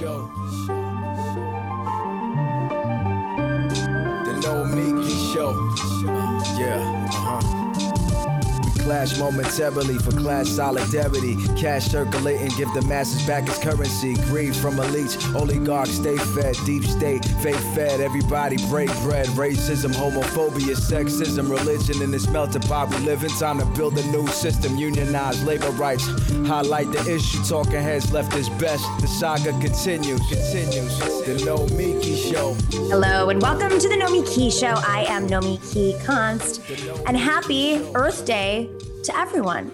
Show. The Nomiki Show. Yeah. Clash momentarily for class solidarity. Cash circulating, give the masses back its currency. Greed from elites, oligarchs stay fed. Deep state, fake fed. Everybody break bread. Racism, homophobia, sexism, religion in this melting pot we live in. Time to build a new system, unionize labor rights. Highlight the issue, talking heads left is best. The saga continues, continues. The No Miki Show. Hello and welcome to the Nomiki Show. I am Nomi Key Const, and happy Earth Day to everyone.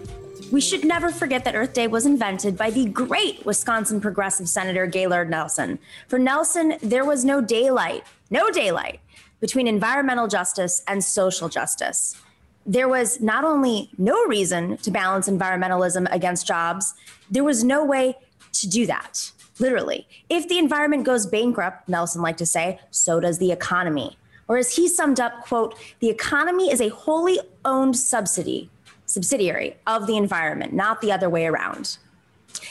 We should never forget that Earth Day was invented by the great Wisconsin progressive Senator Gaylord Nelson. For Nelson, there was no daylight, no daylight between environmental justice and social justice. There was not only no reason to balance environmentalism against jobs, there was no way to do that. Literally. If the environment goes bankrupt, Nelson liked to say, so does the economy. Or as he summed up, quote, the economy is a wholly owned subsidy subsidiary of the environment, not the other way around.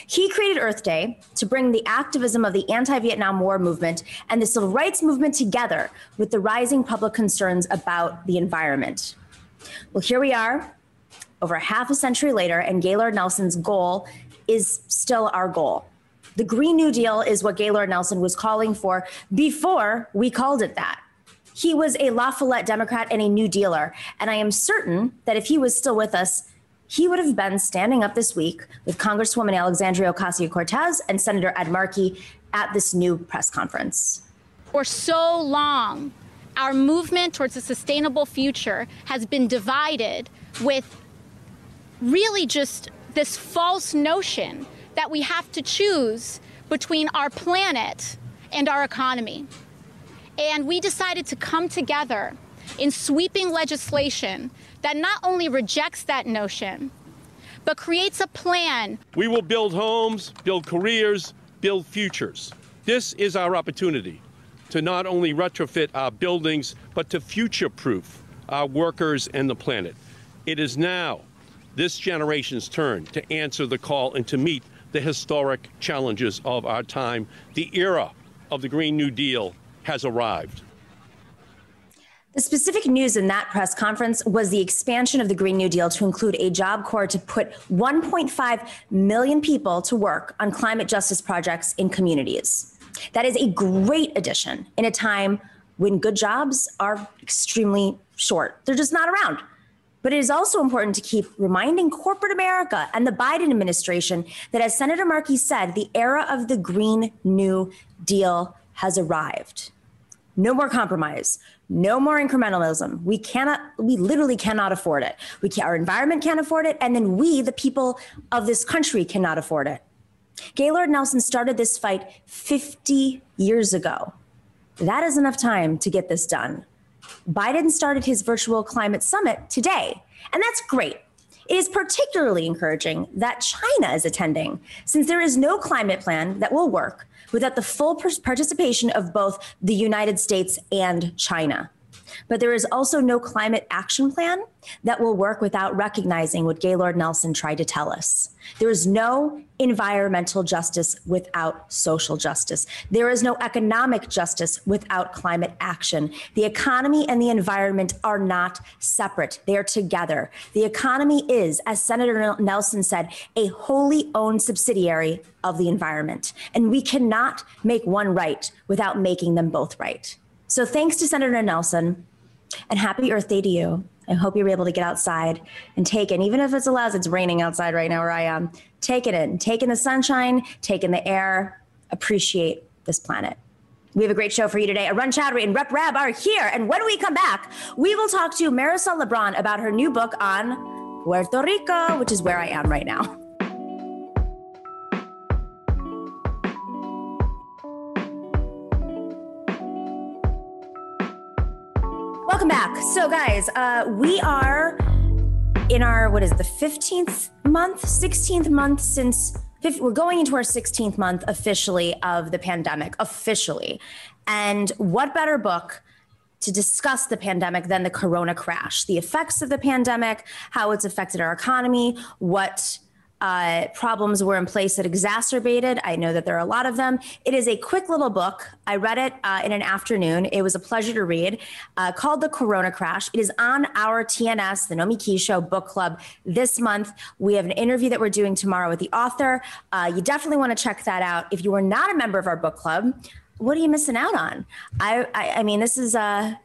He created Earth Day to bring the activism of the anti Vietnam War movement and the civil rights movement together with the rising public concerns about the environment. Well, here we are, over half a century later, and Gaylord Nelson's goal is still our goal. The Green New Deal is what Gaylord Nelson was calling for before we called it that. He was a La Follette Democrat and a New Dealer. And I am certain that if he was still with us, he would have been standing up this week with Congresswoman Alexandria Ocasio Cortez and Senator Ed Markey at this new press conference. For so long, our movement towards a sustainable future has been divided with really just this false notion that we have to choose between our planet and our economy. And we decided to come together in sweeping legislation that not only rejects that notion, but creates a plan. We will build homes, build careers, build futures. This is our opportunity to not only retrofit our buildings, but to future proof our workers and the planet. It is now this generation's turn to answer the call and to meet the historic challenges of our time. The era of the Green New Deal has arrived. The specific news in that press conference was the expansion of the Green New Deal to include a job corps to put 1.5 million people to work on climate justice projects in communities. That is a great addition in a time when good jobs are extremely short. They're just not around. But it is also important to keep reminding corporate America and the Biden administration that, as Senator Markey said, the era of the Green New Deal has arrived. No more compromise. No more incrementalism. We cannot, we literally cannot afford it. We can, our environment can't afford it. And then we, the people of this country, cannot afford it. Gaylord Nelson started this fight 50 years ago. That is enough time to get this done. Biden started his virtual climate summit today, and that's great. It is particularly encouraging that China is attending, since there is no climate plan that will work without the full participation of both the United States and China. But there is also no climate action plan that will work without recognizing what Gaylord Nelson tried to tell us. There is no environmental justice without social justice. There is no economic justice without climate action. The economy and the environment are not separate, they are together. The economy is, as Senator Nelson said, a wholly owned subsidiary of the environment. And we cannot make one right without making them both right. So thanks to Senator Nelson and happy Earth Day to you. I hope you're able to get outside and take it, even if it's allows, it's raining outside right now where I am. Take it in, take in the sunshine, take in the air, appreciate this planet. We have a great show for you today. Arun Chaudhary and Rep Rabb are here. And when we come back, we will talk to Marisol LeBron about her new book on Puerto Rico, which is where I am right now. Welcome back. So, guys, uh, we are in our, what is the 15th month, 16th month since we're going into our 16th month officially of the pandemic, officially. And what better book to discuss the pandemic than the corona crash, the effects of the pandemic, how it's affected our economy, what uh, problems were in place that exacerbated. I know that there are a lot of them. It is a quick little book. I read it uh, in an afternoon. It was a pleasure to read, uh, called The Corona Crash. It is on our TNS, the Nomiki Show book club this month. We have an interview that we're doing tomorrow with the author. Uh, you definitely want to check that out. If you are not a member of our book club, what are you missing out on? I, I, I mean, this is a.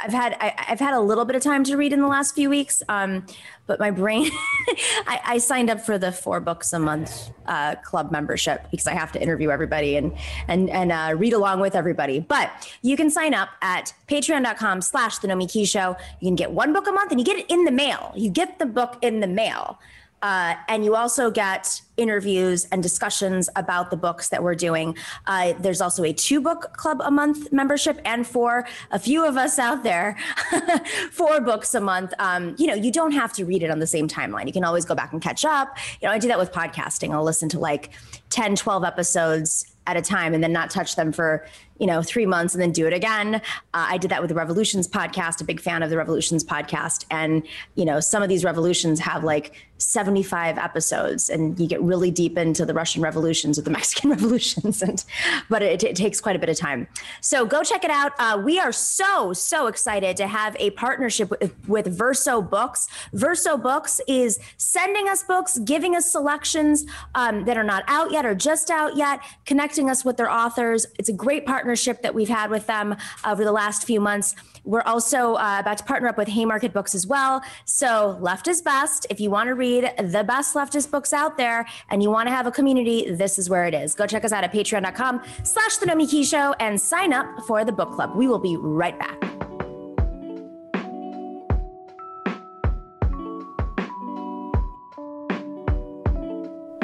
I've had I, have had a little bit of time to read in the last few weeks, um, but my brain. I, I, signed up for the four books a month uh, club membership because I have to interview everybody and and and uh, read along with everybody. But you can sign up at Patreon.com/slash The Nomi. You can get one book a month, and you get it in the mail. You get the book in the mail. Uh, and you also get interviews and discussions about the books that we're doing. Uh, there's also a two book club a month membership, and for a few of us out there, four books a month. Um, you know, you don't have to read it on the same timeline. You can always go back and catch up. You know, I do that with podcasting. I'll listen to like 10, 12 episodes at a time and then not touch them for you know three months and then do it again uh, i did that with the revolutions podcast a big fan of the revolutions podcast and you know some of these revolutions have like 75 episodes and you get really deep into the russian revolutions or the mexican revolutions and but it, it takes quite a bit of time. So go check it out. Uh, we are so so excited to have a partnership with, with verso books. Verso books is sending us books giving us selections um, that are not out yet or just out yet connecting us with their authors. It's a great partnership that we've had with them over the last few months we're also uh, about to partner up with Haymarket Books as well. So, Left is Best. If you want to read the best leftist books out there and you want to have a community, this is where it is. Go check us out at patreon.com slash The Nomiki Show and sign up for the book club. We will be right back.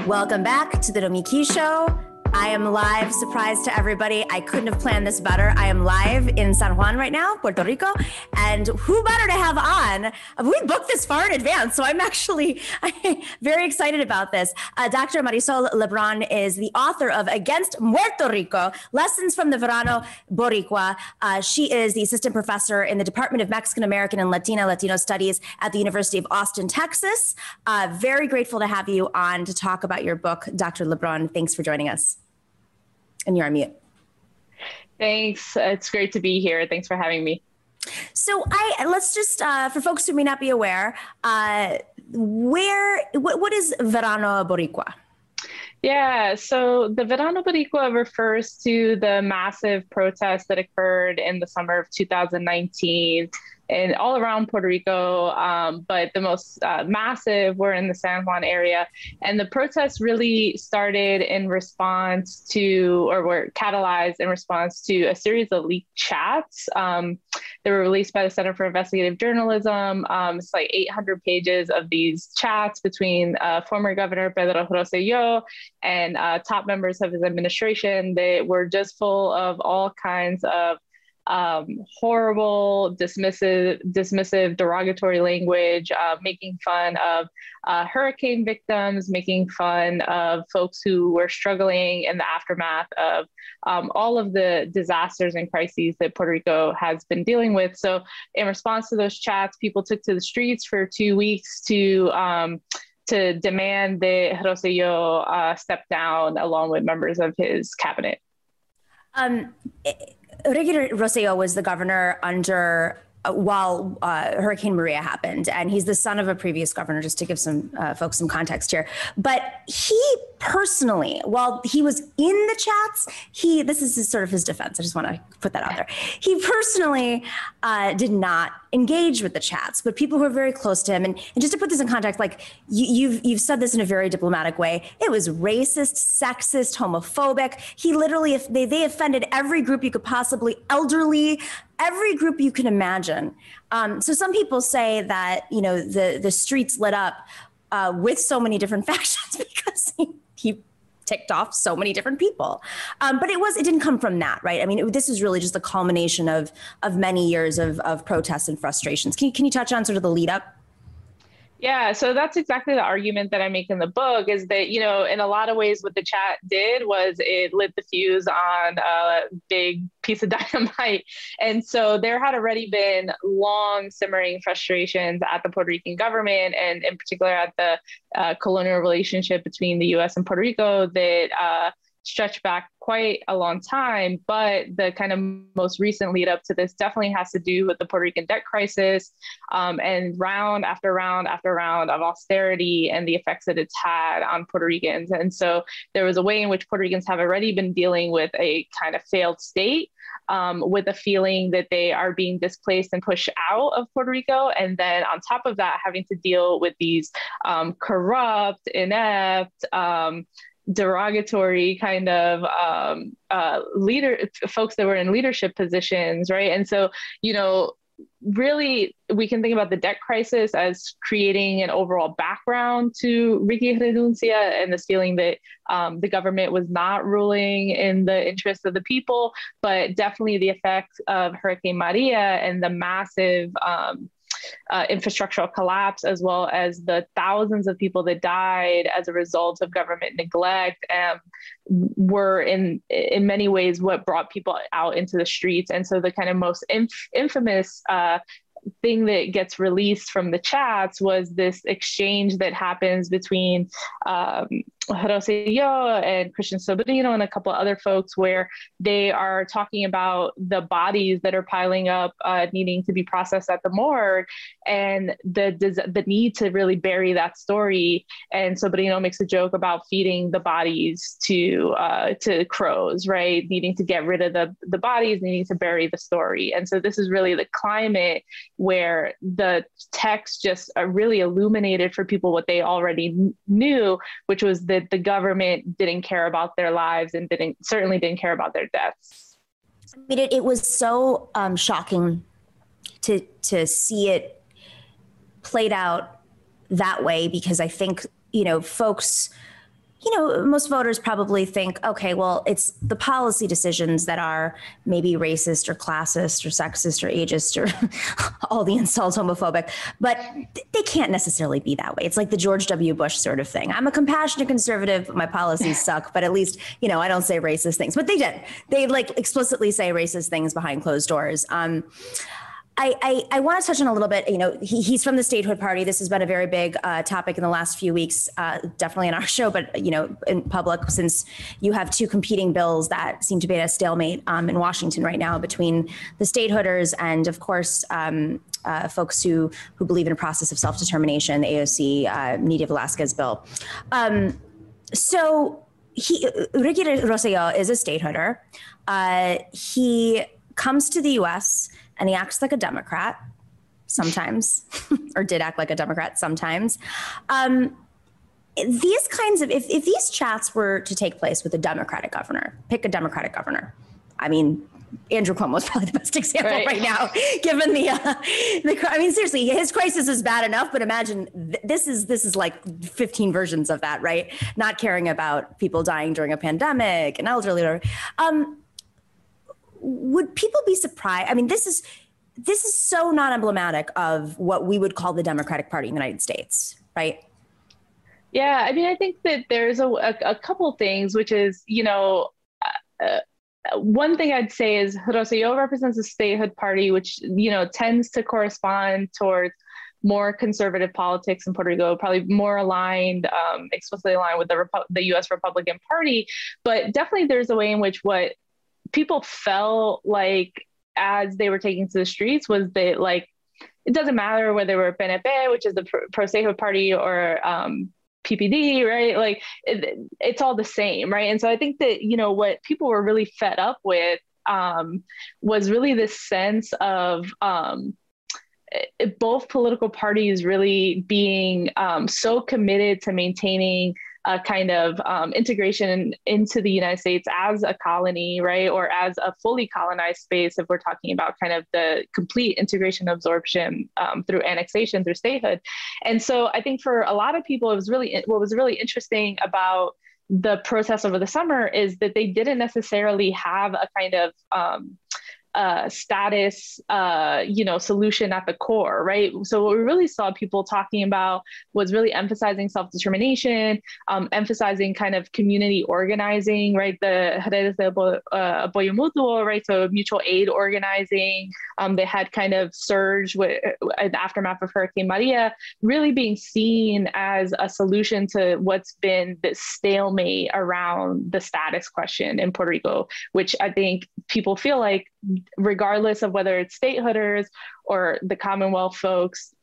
Welcome back to the Nomiki Show. I am live. Surprise to everybody. I couldn't have planned this better. I am live in San Juan right now, Puerto Rico. And who better to have on? We booked this far in advance. So I'm actually very excited about this. Uh, Dr. Marisol Lebron is the author of Against Muerto Rico Lessons from the Verano Boricua. Uh, she is the assistant professor in the Department of Mexican American and Latina Latino Studies at the University of Austin, Texas. Uh, very grateful to have you on to talk about your book, Dr. Lebron. Thanks for joining us and you're on mute. Thanks. It's great to be here. Thanks for having me. So I let's just uh, for folks who may not be aware, uh, where what, what is Verano Boricua? Yeah, so the Verano Boricua refers to the massive protest that occurred in the summer of 2019 and all around Puerto Rico, um, but the most uh, massive were in the San Juan area. And the protests really started in response to, or were catalyzed in response to a series of leaked chats. Um, were released by the Center for Investigative Journalism. Um, it's like 800 pages of these chats between uh, former Governor Pedro Rosselló and uh, top members of his administration. They were just full of all kinds of um, horrible, dismissive, dismissive, derogatory language, uh, making fun of uh, hurricane victims, making fun of folks who were struggling in the aftermath of um, all of the disasters and crises that Puerto Rico has been dealing with. So, in response to those chats, people took to the streets for two weeks to um, to demand that Rosselló uh, step down along with members of his cabinet. Um, it- Enrique Rosselló was the governor under uh, while uh, Hurricane Maria happened, and he's the son of a previous governor. Just to give some uh, folks some context here, but he personally, while he was in the chats, he this is sort of his defense. I just want to put that out there. He personally uh, did not engage with the chats, but people who are very close to him, and, and just to put this in context, like you, you've you've said this in a very diplomatic way. It was racist, sexist, homophobic. He literally, if they they offended every group you could possibly, elderly, every group you can imagine. Um, so some people say that you know the the streets lit up uh, with so many different factions because he, he ticked off so many different people. Um, but it was it didn't come from that, right? I mean, it, this is really just the culmination of of many years of of protests and frustrations. Can you can you touch on sort of the lead up? Yeah, so that's exactly the argument that I make in the book is that, you know, in a lot of ways, what the chat did was it lit the fuse on a big piece of dynamite. And so there had already been long simmering frustrations at the Puerto Rican government and, in particular, at the uh, colonial relationship between the US and Puerto Rico that uh, stretch back quite a long time. But the kind of most recent lead up to this definitely has to do with the Puerto Rican debt crisis um, and round after round after round of austerity and the effects that it's had on Puerto Ricans. And so there was a way in which Puerto Ricans have already been dealing with a kind of failed state. Um, with a feeling that they are being displaced and pushed out of Puerto Rico. And then on top of that, having to deal with these um, corrupt, inept, um, derogatory kind of um, uh, leader folks that were in leadership positions, right? And so, you know, really we can think about the debt crisis as creating an overall background to Ricky Renuncia and this feeling that um, the government was not ruling in the interest of the people, but definitely the effect of Hurricane Maria and the massive um, uh, infrastructural collapse, as well as the thousands of people that died as a result of government neglect, um, were in in many ways what brought people out into the streets. And so the kind of most inf- infamous uh, thing that gets released from the chats was this exchange that happens between um, Rosselló and Christian Sobrino and a couple other folks where they are talking about the bodies that are piling up uh, needing to be processed at the morgue and the the need to really bury that story. And Sobrino makes a joke about feeding the bodies to uh, to crows right? Needing to get rid of the the bodies needing to bury the story. And so this is really the climate where the text just uh, really illuminated for people what they already knew which was the that the government didn't care about their lives and didn't certainly didn't care about their deaths. I mean, it, it was so um, shocking to to see it played out that way because I think you know folks you know, most voters probably think, okay, well, it's the policy decisions that are maybe racist or classist or sexist or ageist or all the insults homophobic, but they can't necessarily be that way. It's like the George W. Bush sort of thing. I'm a compassionate conservative, my policies suck, but at least, you know, I don't say racist things. But they did. They like explicitly say racist things behind closed doors. Um, I, I, I, want to touch on a little bit. You know, he, he's from the statehood party. This has been a very big uh, topic in the last few weeks, uh, definitely in our show, but you know, in public, since you have two competing bills that seem to be at a stalemate um, in Washington right now between the statehooders and, of course, um, uh, folks who who believe in a process of self determination, the AOC uh, Nydia Velázquez bill. Um, so he Ricky Rosselló is a statehooder. Uh, he comes to the U.S and he acts like a Democrat sometimes, or did act like a Democrat sometimes. Um, these kinds of, if, if these chats were to take place with a Democratic governor, pick a Democratic governor. I mean, Andrew Cuomo is probably the best example right, right now, given the, uh, the. I mean, seriously, his crisis is bad enough, but imagine th- this is this is like 15 versions of that, right? Not caring about people dying during a pandemic and elderly. Um, would people be surprised? I mean, this is this is so not emblematic of what we would call the Democratic Party in the United States, right? Yeah, I mean, I think that there's a, a, a couple things, which is, you know, uh, uh one thing I'd say is Rosselló represents a statehood party, which, you know, tends to correspond towards more conservative politics in Puerto Rico, probably more aligned, um, explicitly aligned with the, Repu- the U.S. Republican Party. But definitely, there's a way in which what people felt like as they were taking to the streets was that like it doesn't matter whether we're PNP, which is the pro statehood party, or um, PPD, right? Like it, it's all the same, right? And so I think that you know what people were really fed up with um, was really this sense of um, it, both political parties really being um, so committed to maintaining a kind of um, integration into the United States as a colony, right, or as a fully colonized space, if we're talking about kind of the complete integration absorption um, through annexation, through statehood. And so I think for a lot of people, it was really what was really interesting about the process over the summer is that they didn't necessarily have a kind of um, uh, status, uh, you know, solution at the core, right? So what we really saw people talking about was really emphasizing self-determination, um, emphasizing kind of community organizing, right? The redes de uh, apoyo right? So mutual aid organizing. Um, they had kind of surge with uh, the aftermath of Hurricane Maria, really being seen as a solution to what's been this stalemate around the status question in Puerto Rico, which I think people feel like regardless of whether it's statehooders or the Commonwealth folks,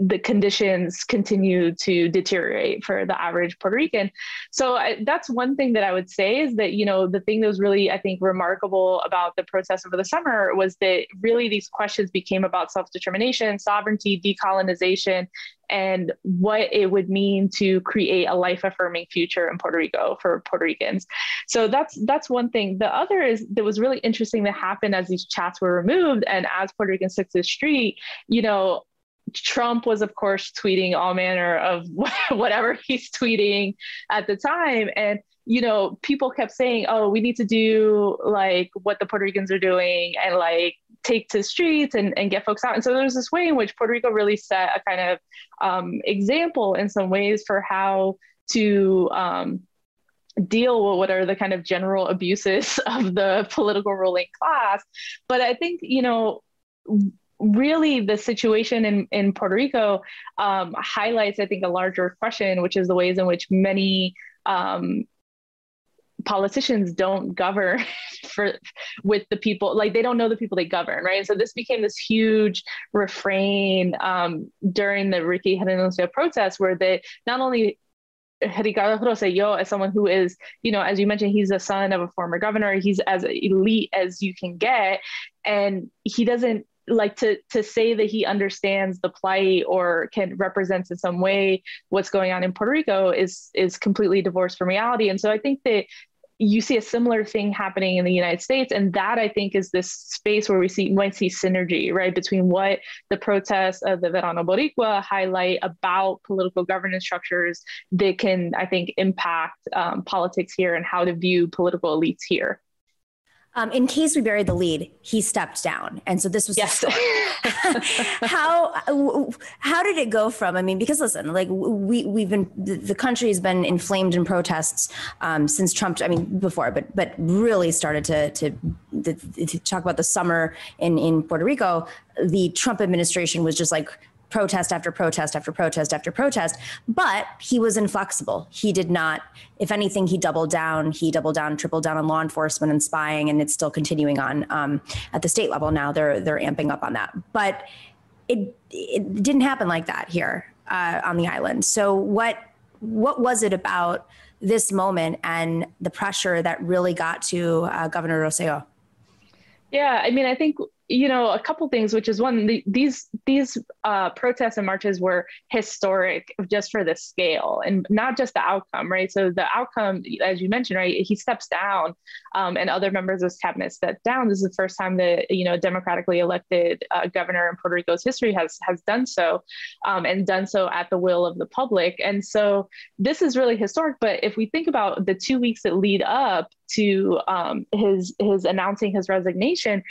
the conditions continue to deteriorate for the average Puerto Rican. So I, that's one thing that I would say is that, you know, the thing that was really, I think, remarkable about the protests over the summer was that really these questions became about self determination, sovereignty, decolonization, and what it would mean to create a life affirming future in Puerto Rico for Puerto Ricans. So that's that's one thing. The other is that was really interesting that happened as these chats were removed and as Puerto Ricans took to the street, you know, Trump was, of course, tweeting all manner of whatever he's tweeting at the time. And, you know, people kept saying, oh, we need to do like what the Puerto Ricans are doing and like take to the streets and, and get folks out. And so there's this way in which Puerto Rico really set a kind of um, example in some ways for how to um, deal with what are the kind of general abuses of the political ruling class. But I think, you know, really the situation in, in Puerto Rico um, highlights, I think, a larger question, which is the ways in which many um, politicians don't govern for with the people like they don't know the people they govern right so this became this huge refrain um, during the ricky renuncia protest where they not only Ricardo Rosselló as someone who is, you know, as you mentioned, he's a son of a former governor. He's as elite as you can get. And he doesn't like to to say that he understands the plight or can represent in some way what's going on in Puerto Rico is is completely divorced from reality. And so I think that you see a similar thing happening in the United States, and that I think is this space where we see might see synergy, right, between what the protests of the Verano Boricua highlight about political governance structures that can, I think, impact um, politics here and how to view political elites here. Um, in case we buried the lead, he stepped down, and so this was yes. how how did it go from? I mean, because listen, like we we've been the, country has been inflamed in protests um, since Trump. I mean, before, but but really started to to, to to talk about the summer in in Puerto Rico. The Trump administration was just like protest after protest after protest after protest. But he was inflexible. He did not, if anything, he doubled down. He doubled down, tripled down on law enforcement and spying, and it's still continuing on um, at the state level now. They're they're amping up on that. But it it didn't happen like that here uh, on the island. So what what was it about this moment and the pressure that really got to uh, Governor Rosselló? Yeah, I mean, I think you know a couple things which is one the, these these uh, protests and marches were historic just for the scale and not just the outcome right? So the outcome as you mentioned right he steps down um, and other members of his cabinet step down. This is the first time that you know democratically elected uh, governor in puerto rico's history has has done so um, and done so at the will of the public. And so this is really historic but if we think about the two weeks that lead up to um, his his announcing his resignation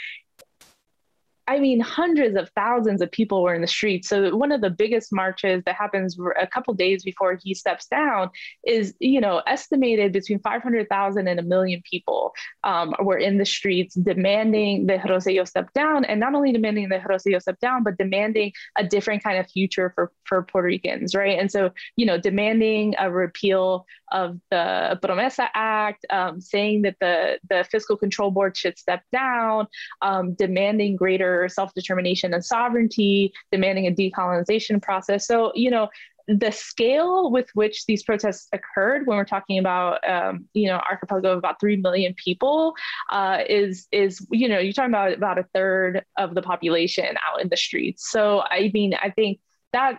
I mean, hundreds of thousands of people were in the streets. So one of the biggest marches that happens a couple days before he steps down is, you know, estimated between 500,000 and a million people um, were in the streets demanding that Rosselló step down, and not only demanding that Rosselló step down, but demanding a different kind of future for for Puerto Ricans, right? And so, you know, demanding a repeal of the Promesa Act, um, saying that the the Fiscal Control Board should step down, um, demanding greater self determination and sovereignty, demanding a decolonization process. So, you know, the scale with which these protests occurred when we're talking about um, you know archipelago of about 3 million people uh, is is you know you're talking about about a third of the population out in the streets so i mean i think that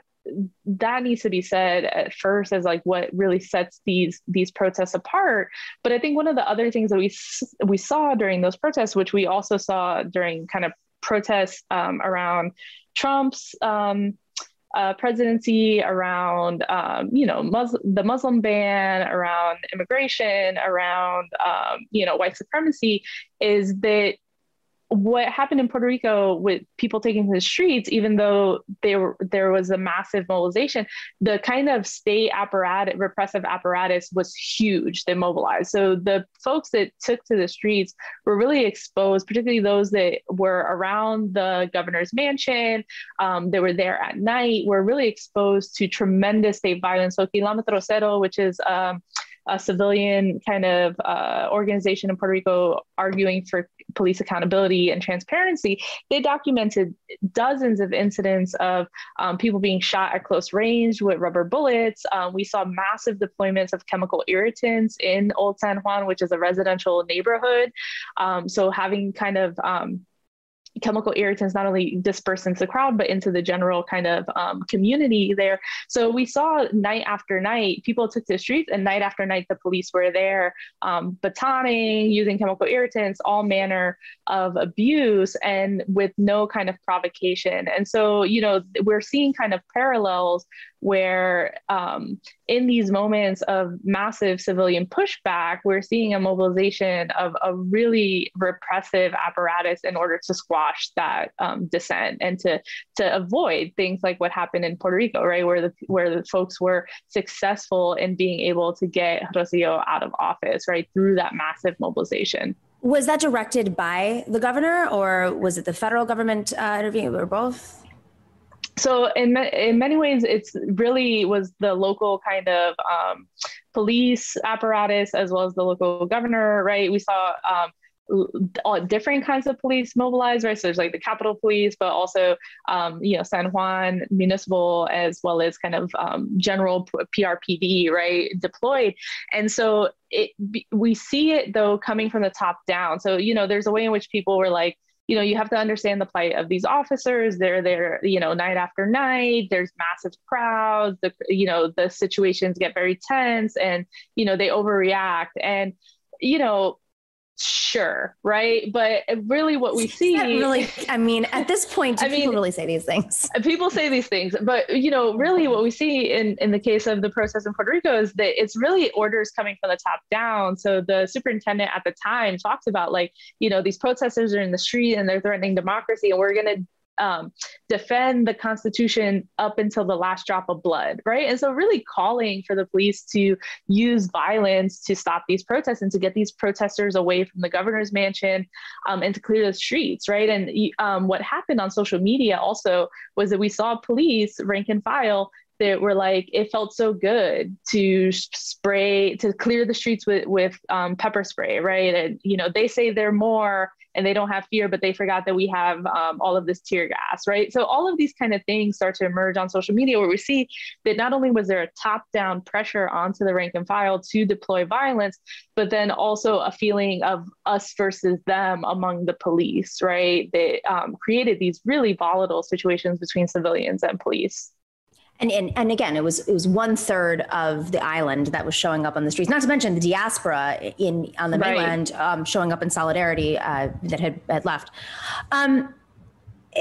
that needs to be said at first as like what really sets these these protests apart but i think one of the other things that we we saw during those protests which we also saw during kind of protests um, around Trump's um, uh, presidency, around um, you know Mus- the Muslim ban, around immigration, around um, you know white supremacy, is that what happened in Puerto Rico with people taking to the streets, even though there there was a massive mobilization, the kind of state apparatus, repressive apparatus, was huge. They mobilized. So the folks that took to the streets were really exposed, particularly those that were around the governor's mansion. Um, they were there at night. Were really exposed to tremendous state violence. So Kilómetro Cero, which is um, a civilian kind of uh, organization in Puerto Rico arguing for police accountability and transparency, they documented dozens of incidents of um, people being shot at close range with rubber bullets. Um, we saw massive deployments of chemical irritants in Old San Juan, which is a residential neighborhood. Um, so having kind of um, chemical irritants not only dispersed into the crowd but into the general kind of um, community there. So we saw night after night people took to the streets and night after night the police were there um, batoning using chemical irritants all manner of abuse and with no kind of provocation. And so you know we're seeing kind of parallels where um, in these moments of massive civilian pushback, we're seeing a mobilization of a really repressive apparatus in order to squash that um, dissent and to to avoid things like what happened in Puerto Rico, right, where the where the folks were successful in being able to get Rocio out of office, right, through that massive mobilization. Was that directed by the governor, or was it the federal government uh, intervening, or both? so in in many ways, it's really was the local kind of um, police apparatus as well as the local governor. Right, we saw. Um, all different kinds of police mobilized, right? So there's like the Capitol Police, but also, um, you know, San Juan Municipal, as well as kind of um, general PRPD, right, deployed. And so it we see it though coming from the top down. So you know, there's a way in which people were like, you know you have to understand the plight of these officers they're there you know night after night there's massive crowds the you know the situations get very tense and you know they overreact and you know sure right? But really what we see really i mean at this point do I people mean, really say these things? people say these things but you know really what we see in in the case of the process in puerto rico is that it's really orders coming from the top down. So the superintendent at the time talks about like you know these protesters are in the street and they're threatening democracy and we're going to um, defend the Constitution up until the last drop of blood, right? And so, really calling for the police to use violence to stop these protests and to get these protesters away from the governor's mansion um, and to clear the streets, right? And um, what happened on social media also was that we saw police, rank and file, that were like it felt so good to spray to clear the streets with with um, pepper spray right and you know they say they're more and they don't have fear, but they forgot that we have um, all of this tear gas, right? So all of these kind of things start to emerge on social media where we see that not only was there a top down pressure onto the rank and file to deploy violence, but then also a feeling of us versus them among the police, right? That um, created these really volatile situations between civilians and police. And, and, and again, it was it was one third of the island that was showing up on the streets. Not to mention the diaspora in on the right. mainland um, showing up in solidarity uh, that had had left. Um,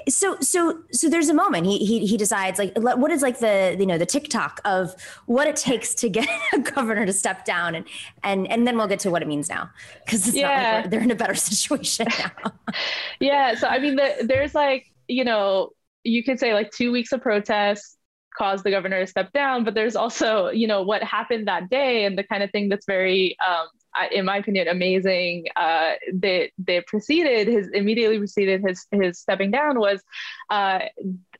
so so so there's a moment he he he decides like what is like the you know the TikTok of what it takes to get a governor to step down and and and then we'll get to what it means now because it's yeah. not like they're in a better situation now. yeah. So I mean, the, there's like you know you could say like two weeks of protests caused the governor to step down but there's also you know what happened that day and the kind of thing that's very um, in my opinion amazing uh, that that preceded his immediately preceded his his stepping down was uh,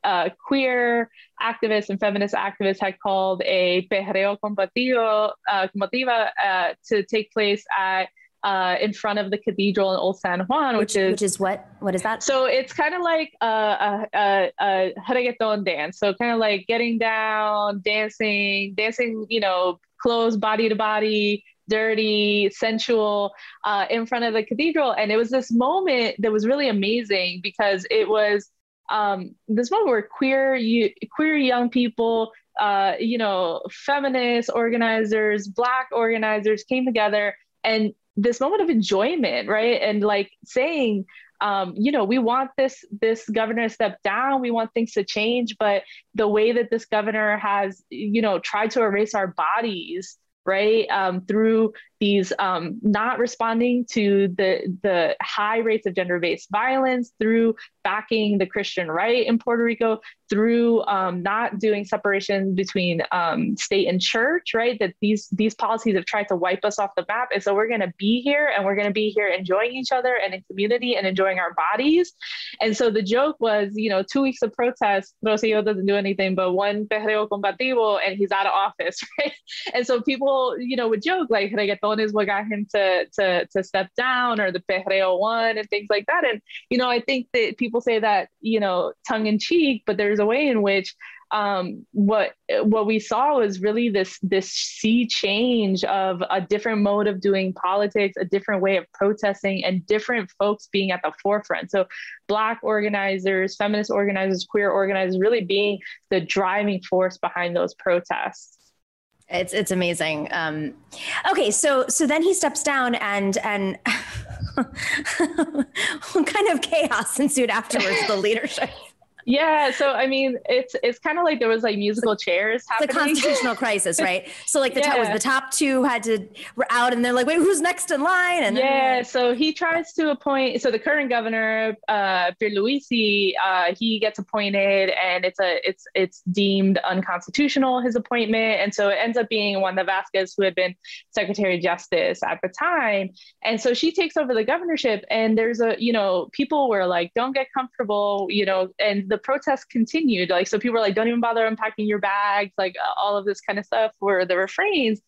uh, queer activists and feminist activists had called a perreo combativo uh, combativa uh, to take place at uh, in front of the cathedral in Old San Juan, which, which, is which is what what is that? So it's kind of like a, a, a, reggaeton dance. So kind of like getting down, dancing, dancing, you know, clothes body to body, dirty, sensual, uh, in front of the cathedral. And it was this moment that was really amazing because it was um, this moment where queer you, queer young people uh, you know, feminist organizers, black organizers came together and this moment of enjoyment, right? And like saying, um, you know, we want this this governor to step down. We want things to change, but the way that this governor has, you know, tried to erase our bodies, right, um, through these um, not responding to the the high rates of gender-based violence through backing the Christian right in Puerto Rico through um, not doing separation between um, state and church, right? That these these policies have tried to wipe us off the map, and so we're going to be here, and we're going to be here enjoying each other and in community and enjoying our bodies. And so the joke was, you know, two weeks of protest, Rosselló doesn't do anything but one perreo combativo, and he's out of office, right? And so people, you know, would joke like reggaeton is what got him to to to step down, or the perreo one, and things like that. And you know, I think that people say that you know tongue in cheek, but there's a way in which um, what what we saw was really this this sea change of a different mode of doing politics, a different way of protesting, and different folks being at the forefront. So, Black organizers, feminist organizers, queer organizers, really being the driving force behind those protests. It's it's amazing. Um, okay, so so then he steps down and and what kind of chaos ensued afterwards? the leadership. Yeah, so I mean, it's it's kind of like there was like musical chairs happening. The constitutional crisis, right? So like the yeah. top was the top two had to were out, and they're like, wait, who's next in line? And yeah, then, so he tries to appoint. So the current governor, uh, Pierluisi, uh, he gets appointed, and it's a it's it's deemed unconstitutional his appointment, and so it ends up being Wanda Vasquez, who had been Secretary of Justice at the time, and so she takes over the governorship, and there's a you know people were like, don't get comfortable, you know, and the protests continued. Like, so people were like, don't even bother unpacking your bags, like all of this kind of stuff were the refrains.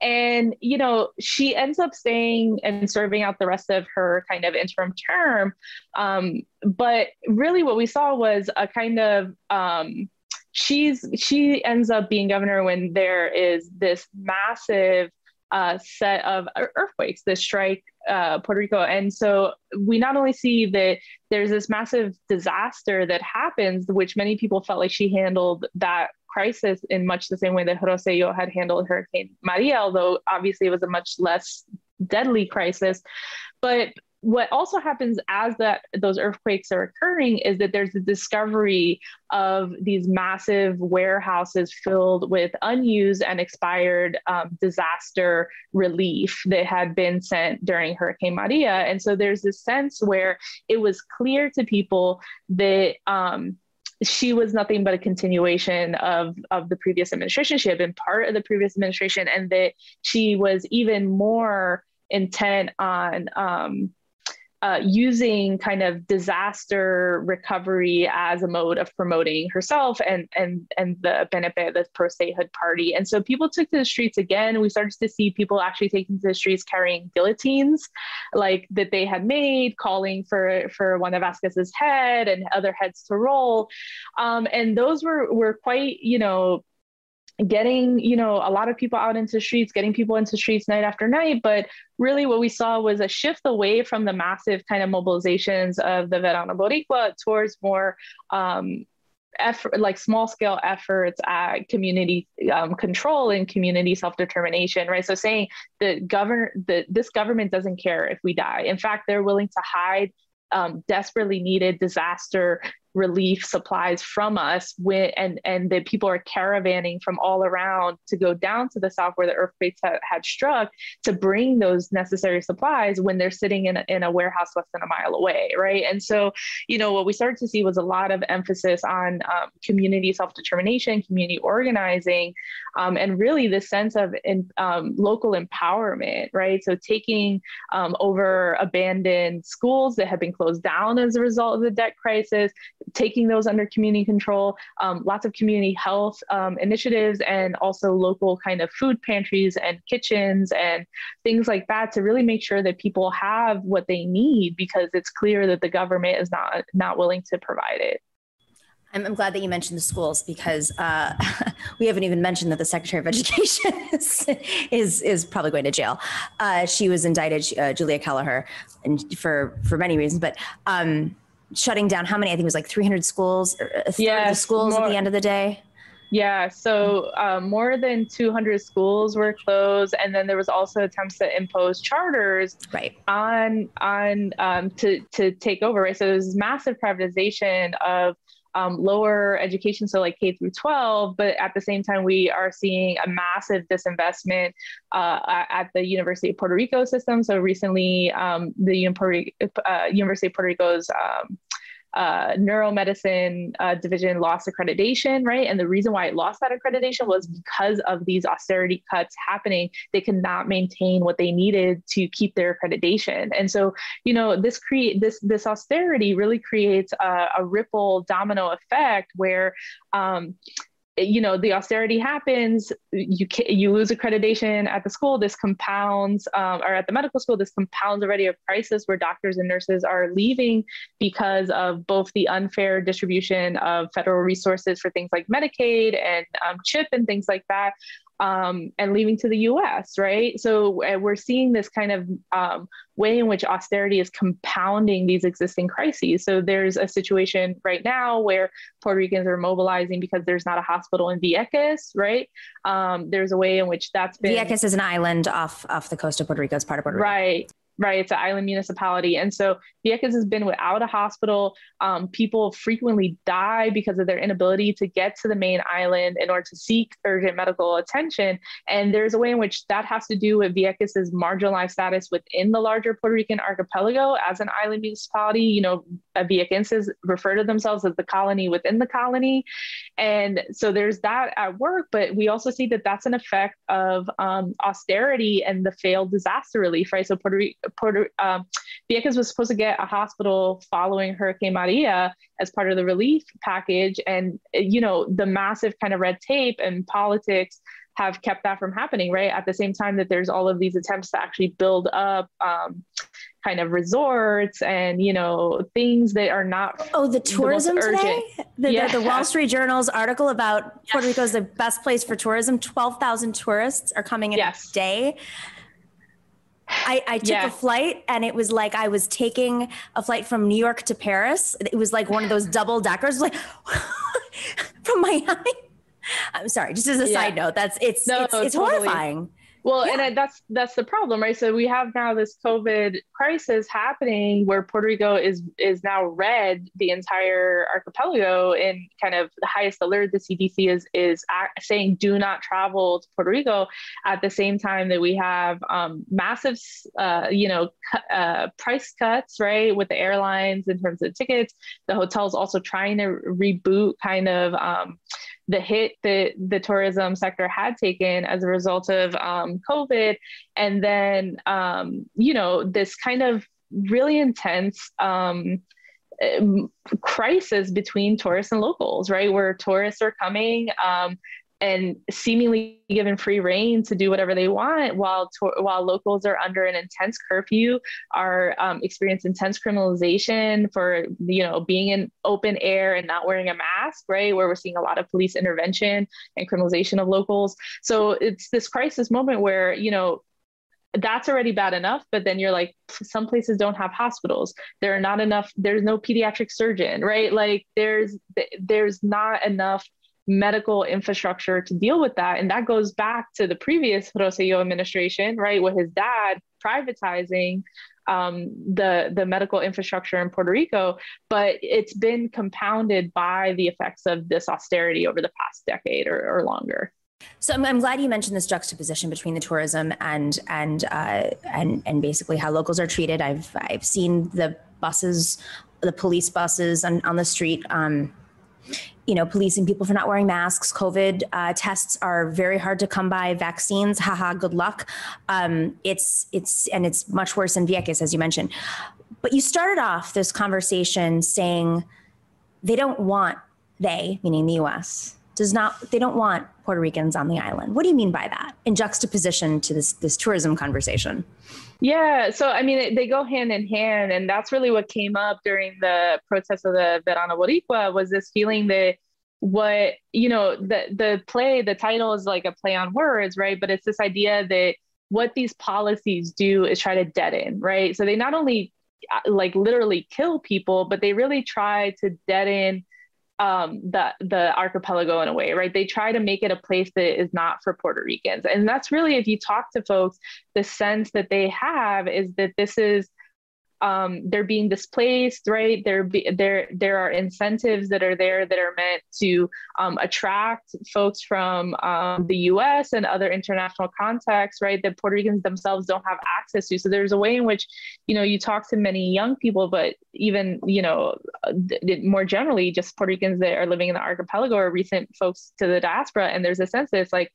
And, you know, she ends up staying and serving out the rest of her kind of interim term. Um, but really what we saw was a kind of, um, she's she ends up being governor when there is this massive uh, set of earthquakes that strike uh, Puerto Rico. And so we not only see that there's this massive disaster that happens, which many people felt like she handled that crisis in much the same way that Rosselló had handled Hurricane Maria, although obviously it was a much less deadly crisis. But what also happens as that those earthquakes are occurring is that there's a discovery of these massive warehouses filled with unused and expired um, disaster relief that had been sent during Hurricane Maria. And so there's this sense where it was clear to people that um, she was nothing but a continuation of of the previous administration. She had been part of the previous administration, and that she was even more intent on um, uh, using kind of disaster recovery as a mode of promoting herself and and and the benefit of the pro statehood party. And so people took to the streets again. We started to see people actually taking to the streets carrying guillotines, like that they had made, calling for for Wanda Vasquez's head and other heads to roll. Um, and those were were quite you know getting you know a lot of people out into streets getting people into streets night after night. But really what we saw was a shift away from the massive kind of mobilizations of the verano boricua towards more um, effort like small scale efforts at community um, control and community self-determination right? So saying the governor the this government doesn't care if we die. In fact they're willing to hide um, desperately needed disaster relief supplies from us when, and and the people are caravanning from all around to go down to the south where the earthquakes ha- had struck to bring those necessary supplies when they're sitting in a, in a warehouse less than a mile away right? And so you know what we started to see was a lot of emphasis on um, community self-determination community organizing um, and really the sense of in, um, local empowerment right? So taking um, over abandoned schools that had been closed down as a result of the debt crisis taking those under community control, um, lots of community health um, initiatives, and also local kind of food pantries and kitchens and things like that to really make sure that people have what they need because it's clear that the government is not not willing to provide it. I'm, glad that you mentioned the schools because uh, we haven't even mentioned that the Secretary of Education is is, is probably going to jail. Uh, she was indicted, uh, Julia Keleher, and for for many reasons, but. Um, shutting down how many? I think it was like 300 schools, or a third of schools more, at the end of the day. Yeah, so um, more than 200 schools were closed, and then there was also attempts to impose charters right. on on um, to to take over. Right, so there was massive privatization of um, lower education, so like K through 12, but at the same time, we are seeing a massive disinvestment uh, at the University of Puerto Rico system. So recently, um, the uh, University of Puerto Rico's um, uh, neuromedicine uh, division lost accreditation, right? And the reason why it lost that accreditation was because of these austerity cuts happening. They could not maintain what they needed to keep their accreditation, and so you know this create this this austerity really creates a, a ripple domino effect where um, you know the austerity happens you you lose accreditation at the school this compounds um, or at the medical school this compounds already a crisis where doctors and nurses are leaving because of both the unfair distribution of federal resources for things like medicaid and um, chip and things like that um, and leaving to the US, right? So uh, we're seeing this kind of um, way in which austerity is compounding these existing crises. So there's a situation right now where Puerto Ricans are mobilizing because there's not a hospital in Vieques, right? Um, there's a way in which that's been. Vieques is an island off off the coast of Puerto Rico. It's part of Puerto Rico. Right right? It's an island municipality. And so Vieques has been without a hospital. Um, people frequently die because of their inability to get to the main island in order to seek urgent medical attention. And there's a way in which that has to do with Vieques' marginalized status within the larger Puerto Rican archipelago as an island municipality. You know, Viequenses refer to themselves as the colony within the colony. And so there's that at work, but we also see that that's an effect of um, austerity and the failed disaster relief, right? So Puerto, Puerto um, Vieques was supposed to get a hospital following Hurricane Maria as part of the relief package. And, you know, the massive kind of red tape and politics have kept that from happening, right? At the same time that there's all of these attempts to actually build up um, kind of resorts and, you know, things that are not. Oh, the tourism the today? The, yeah. the, the, Wall Street Journal's article about Puerto Rico is the best place for tourism. 12,000 tourists are coming in yes. a day. I, I took a flight and it was like I was taking a flight from New York to Paris. It was like one of those double deckers, like from Miami. I'm sorry, just as a yeah. side note, that's it's no, it's, it's totally. horrifying. Well, yeah. and that's that's the problem, right? So we have now this COVID crisis happening where Puerto Rico is is now red the entire archipelago in kind of the highest alert. The CDC is is saying do not travel to Puerto Rico. At the same time that we have um, massive, uh, you know, uh, price cuts, right, with the airlines in terms of tickets. The hotels also trying to reboot kind of. Um, the hit that the tourism sector had taken as a result of um, COVID. And then, um, you know, this kind of really intense um, crisis between tourists and locals, right? Where tourists are coming, um, and seemingly given free reign to do whatever they want while to- while locals are under an intense curfew are um, experience intense criminalization for you know being in open air and not wearing a mask right? Where we're seeing a lot of police intervention and criminalization of locals. So it's this crisis moment where you know that's already bad enough but then you're like some places don't have hospitals. There are not enough there's no pediatric surgeon right? Like there's there's not enough medical infrastructure to deal with that. And that goes back to the previous Rosselló administration, right, with his dad privatizing um, the the medical infrastructure in Puerto Rico, but it's been compounded by the effects of this austerity over the past decade or, or longer. So I'm, I'm, glad you mentioned this juxtaposition between the tourism and and uh, and and basically how locals are treated. I've I've seen the buses, the police buses on, on the street. Um, you know, policing people for not wearing masks. COVID uh, tests are very hard to come by. Vaccines, haha, good luck. Um, it's it's and it's much worse in Vieques, as you mentioned. But you started off this conversation saying they don't want they, meaning the U.S., does not they don't want Puerto Ricans on the island. What do you mean by that? In juxtaposition to this this tourism conversation. Yeah, so I mean, they go hand in hand, and that's really what came up during the protest of the Verano Boricua was this feeling that what you know the the play the title is like a play on words, right? But it's this idea that what these policies do is try to deaden, right? So they not only uh, like literally kill people, but they really try to deaden um, the the archipelago in a way, right? They try to make it a place that is not for Puerto Ricans, and that's really if you talk to folks, the sense that they have is that this is um, they're being displaced, right? There, there, there are incentives that are there that are meant to um, attract folks from um, the U.S. and other international contexts, right? That Puerto Ricans themselves don't have access to. So there's a way in which, you know, you talk to many young people, but even, you know, more generally, just Puerto Ricans that are living in the archipelago or recent folks to the diaspora, and there's a sense that it's like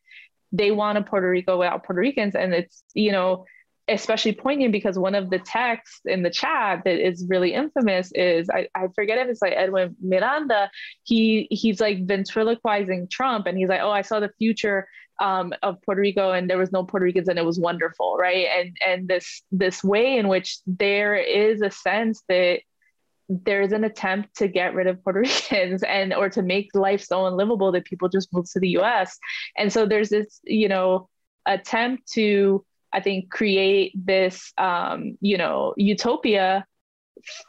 they want a Puerto Rico without Puerto Ricans, and it's, you know especially poignant because one of the texts in the chat that is really infamous is I, I forget if it's like Edwin Miranda. He he's like ventriloquizing Trump and he's like, oh, I saw the future um, of Puerto Rico and there was no Puerto Ricans and it was wonderful, right? And and this this way in which there is a sense that there's an attempt to get rid of Puerto Ricans and or to make life so unlivable that people just move to the US. And so there's this, you know, attempt to I think, create this, um, you know, utopia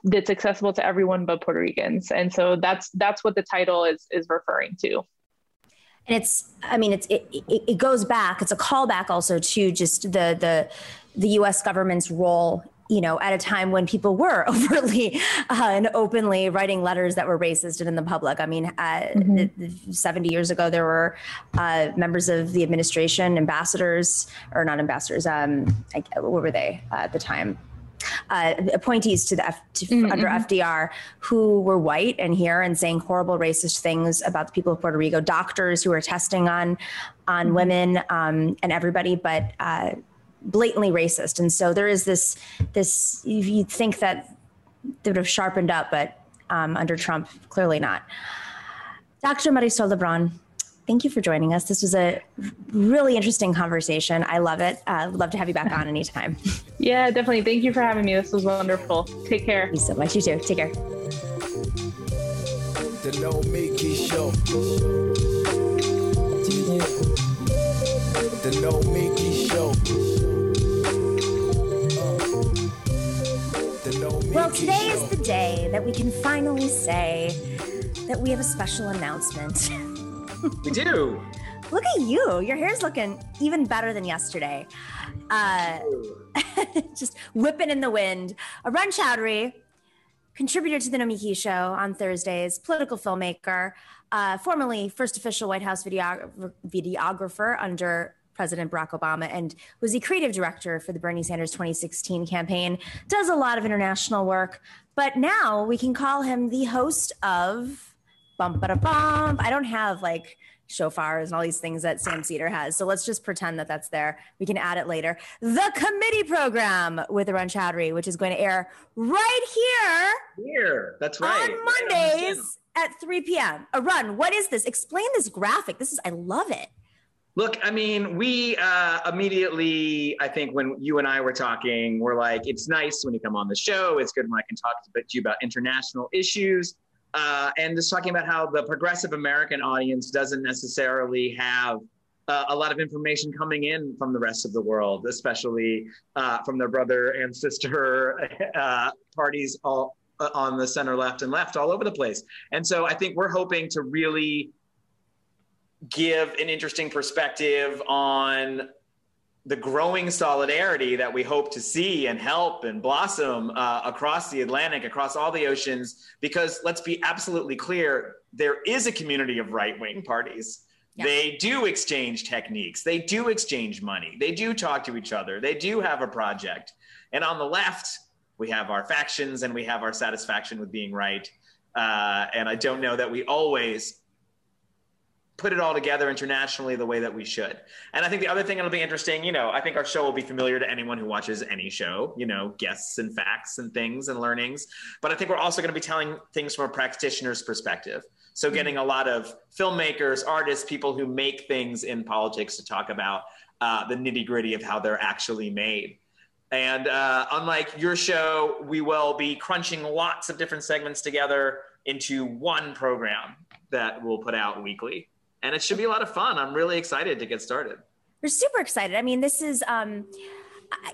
that's accessible to everyone but Puerto Ricans. And so that's that's what the title is is referring to. And it's, I mean, it's it, it, it goes back. It's a callback also to just the the the U.S. government's role you know, at a time when people were overtly uh, and openly writing letters that were racist and in the public. I mean, uh, mm-hmm. 70 years ago, there were uh, members of the administration, ambassadors, or not ambassadors, um, I, what were they at the time? Uh, appointees to the F, to, mm-hmm. under FDR who were white and here and saying horrible racist things about the people of Puerto Rico, doctors who were testing on on mm-hmm. women um, and everybody, but uh, blatantly racist. And so there is this this you think that they would have sharpened up, but um, under Trump, clearly not. Dr. Marisol Lebron, thank you for joining us. This was a really interesting conversation. I love it. Uh, love to have you back on anytime. Yeah, definitely. Thank you for having me. This was wonderful. Take care. Thank you so much. You too. Take care. The No Miki Show. The Nomiki Show. Well, today is the day that we can finally say that we have a special announcement. we do. Look at you. Your hair's looking even better than yesterday. Uh, just whipping in the wind. Arun Chaudhary, contributor to the Nomiki Show on Thursdays, political filmmaker, uh, formerly first official White House videog- videographer under President Barack Obama and was the creative director for the Bernie Sanders 2016 campaign. Does a lot of international work, but now we can call him the host of Bump Ba Bump. I don't have like shofars and all these things that Sam Seder has. So let's just pretend that that's there. We can add it later. The committee program with Arun Chaudhary, which is going to air right here. Here, that's right. On Mondays right on at 3 p.m. Arun, what is this? Explain this graphic. This is, I love it. Look, I mean, we uh, immediately, I think when you and I were talking, we're like, it's nice when you come on the show. It's good when I can talk to you about international issues. Uh, and just talking about how the progressive American audience doesn't necessarily have uh, a lot of information coming in from the rest of the world, especially uh, from their brother and sister uh, parties all uh, on the center left and left all over the place. And so I think we're hoping to really give an interesting perspective on the growing solidarity that we hope to see and help and blossom uh, across the Atlantic, across all the oceans. Because let's be absolutely clear there is a community of right wing parties. Yeah. They do exchange techniques, they do exchange money, they do talk to each other, they do have a project. And on the left, we have our factions and we have our satisfaction with being right. Uh, and I don't know that we always put it all together internationally the way that we should. And I think the other thing that'll be interesting, you know, I think our show will be familiar to anyone who watches any show, you know, guests and facts and things and learnings. But I think we're also going to be telling things from a practitioner's perspective. So mm-hmm. getting a lot of filmmakers, artists, people who make things in politics to talk about uh, the nitty gritty of how they're actually made. And uh, unlike your show, we will be crunching lots of different segments together into one program that we'll put out weekly and it should be a lot of fun. I'm really excited to get started. We're super excited. I mean, this is, um,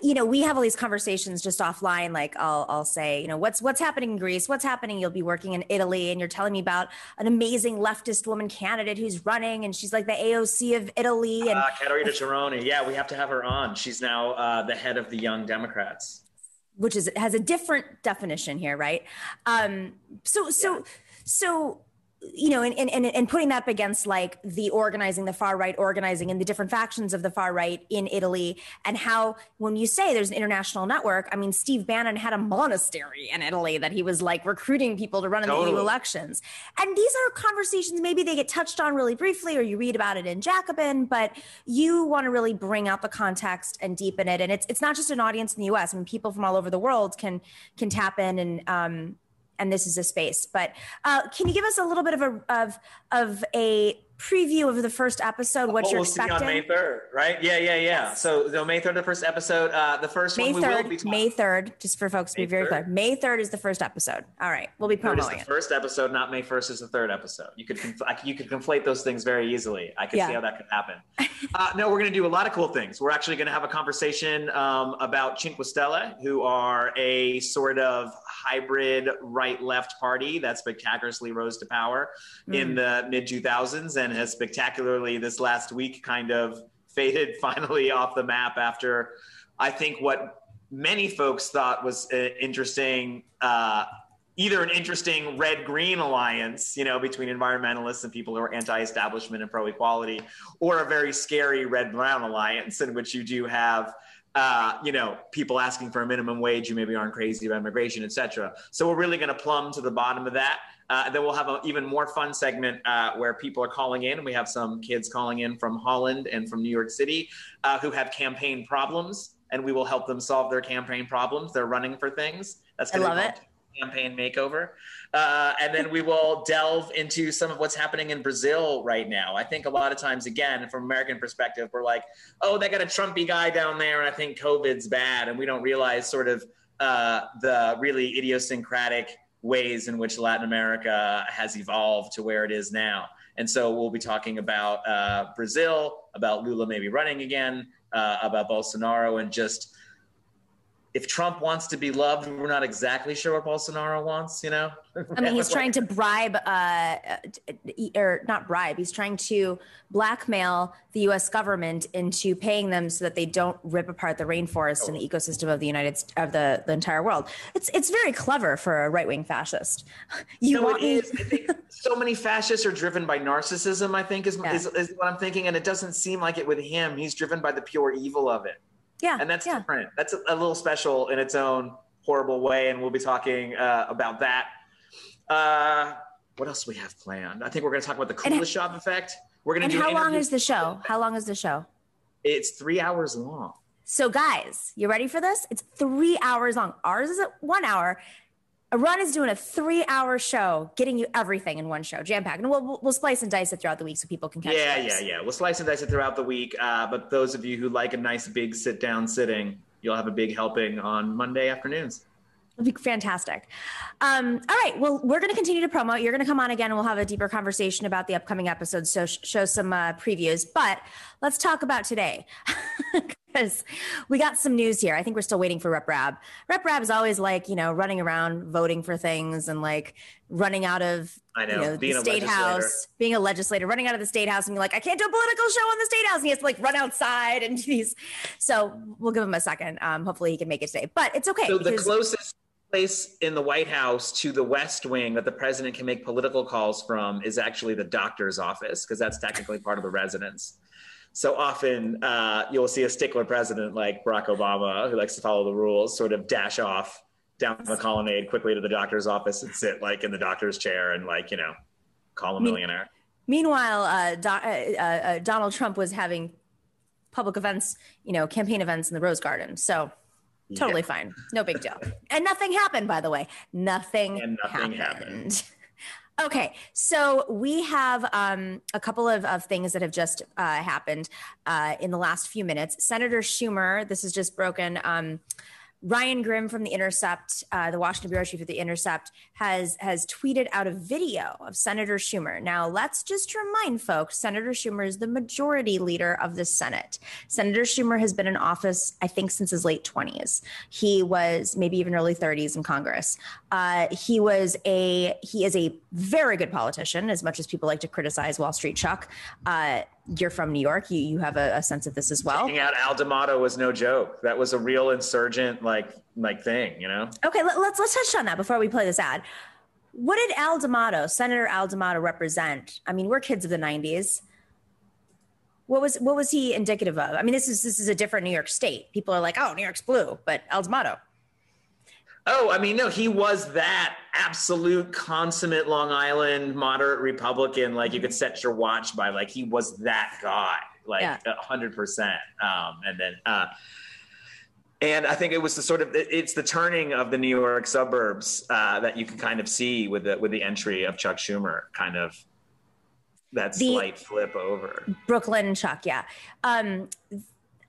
you know, we have all these conversations just offline. Like I'll, I'll say, you know, what's what's happening in Greece? What's happening? You'll be working in Italy, and you're telling me about an amazing leftist woman candidate who's running, and she's like the AOC of Italy. And uh, Caterina Tironi, yeah, we have to have her on. She's now uh, the head of the Young Democrats. which is has a different definition here, right? Um, so so yeah. so you know, and, and, and putting that up against like the organizing, the far right organizing and the different factions of the far right in Italy, and how when you say there's an international network, I mean, Steve Bannon had a monastery in Italy that he was like recruiting people to run in totally. the EU elections. And these are conversations, maybe they get touched on really briefly or you read about it in Jacobin, but you want to really bring out the context and deepen it. And it's, it's not just an audience in the US. I mean, people from all over the world can, can tap in and, um, and this is a space. But uh, can you give us a little bit of a of of a preview of the first episode? What oh, you're we'll expecting? See on May third, right? Yeah, yeah, yeah. Yes. So, so May third, the first episode. Uh, the first May one 3rd, May third, just for folks to be very 3rd. clear. May third is the first episode. All right, we'll be promoting the First episode, not May first, is the third episode. You could conf- you could conflate those things very easily. I could yeah. see how that could happen. uh, no, we're going to do a lot of cool things. We're actually going to have a conversation um, about Cinque Stelle, who are a sort of hybrid right left party that spectacularly rose to power mm. in the mid 2000s and has spectacularly this last week kind of faded finally off the map after I think what many folks thought was interesting. Uh, either an interesting red green alliance, you know, between environmentalists and people who are anti establishment and pro equality, or a very scary red brown alliance in which you do have uh, you know, people asking for a minimum wage who maybe aren't crazy about immigration, et cetera. So we're really going to plumb to the bottom of that. Uh, and then we'll have an even more fun segment uh, where people are calling in. We have some kids calling in from Holland and from New York City uh, who have campaign problems, and we will help them solve their campaign problems. They're running for things. That's I love it campaign makeover. Uh, and then we will delve into some of what's happening in Brazil right now. I think a lot of times, again, from American perspective, we're like, oh, they got a Trumpy guy down there, and I think COVID's bad. And we don't realize sort of uh, the really idiosyncratic ways in which Latin America has evolved to where it is now. And so we'll be talking about uh, Brazil, about Lula maybe running again, uh, about Bolsonaro, and just if Trump wants to be loved, we're not exactly sure what Bolsonaro wants, you know? I mean, he's trying to bribe, uh, or not bribe, he's trying to blackmail the US government into paying them so that they don't rip apart the rainforest oh. and the ecosystem of the United of the, the entire world. It's it's very clever for a right wing fascist. You no, want it is. I think so many fascists are driven by narcissism, I think, is, yeah. is, is what I'm thinking. And it doesn't seem like it with him. He's driven by the pure evil of it. Yeah. And that's yeah. different. That's a, a, little special in its own horrible way. And we'll be talking uh, about that. Uh, what else we have planned? I think we're going to talk about the Kuleshov effect. We're going to do. How long is the show? How long is the show? It's three hours long. So, guys, you ready for this? It's three hours long. Ours is at one hour. Run is doing a three hour show, getting you everything in one show, jam packed. And we'll, we'll slice and dice it throughout the week so people can catch Yeah, yeah, yeah. We'll slice and dice it throughout the week. Uh, but those of you who like a nice big sit down sitting, you'll have a big helping on Monday afternoons. It'll be fantastic. Um, all right. Well, we're going to continue to promote. You're going to come on again and we'll have a deeper conversation about the upcoming episodes. So, sh- show some uh, previews. But let's talk about today. because we got some news here. I think we're still waiting for Rep Rabb. Rep Rabb is always like, you know, running around voting for things and like running out of I know, you know the state house, being a legislator, running out of the state house and being like, I can't do a political show on the state house. And he has to like run outside and these. So we'll give him a second. Um, hopefully he can make it today, but it's okay. So the closest place in the White House to the West Wing that the president can make political calls from is actually the doctor's office because that's technically part of the residence so often uh, you'll see a stickler president like Barack Obama, who likes to follow the rules, sort of dash off down the colonnade quickly to the doctor's office and sit like in the doctor's chair and like you know call a millionaire. Meanwhile, uh, Do- uh, uh, uh, Donald Trump was having public events, you know, campaign events in the Rose Garden. So totally yeah. fine, no big deal. and nothing happened, by the way. Nothing. And nothing happened. happened. Okay, so we have um, a couple of, of things that have just uh, happened uh, in the last few minutes. Senator Schumer, this is just broken. Um, Ryan Grim from The Intercept, uh, the Washington bureau chief of The Intercept, has has tweeted out a video of Senator Schumer. Now, let's just remind folks: Senator Schumer is the majority leader of the Senate. Senator Schumer has been in office, I think, since his late twenties. He was maybe even early thirties in Congress. Uh, he was a he is a very good politician, as much as people like to criticize Wall Street Chuck. Uh, you're from New York. You you have a, a sense of this as well. Taking out Al D'Amato was no joke. That was a real insurgent like like thing, you know. Okay, let, let's let's touch on that before we play this ad. What did Al D'Amato, Senator Al D'Amato, represent? I mean, we're kids of the '90s. What was what was he indicative of? I mean, this is this is a different New York State. People are like, oh, New York's blue, but Al D'Amato. Oh, I mean, no, he was that absolute consummate Long Island moderate Republican. Like you could set your watch by. Like he was that guy. Like a hundred percent. Um, and then, uh, and I think it was the sort of it's the turning of the New York suburbs uh, that you can kind of see with the with the entry of Chuck Schumer, kind of that The- slight flip over. Brooklyn Chuck, yeah. Um,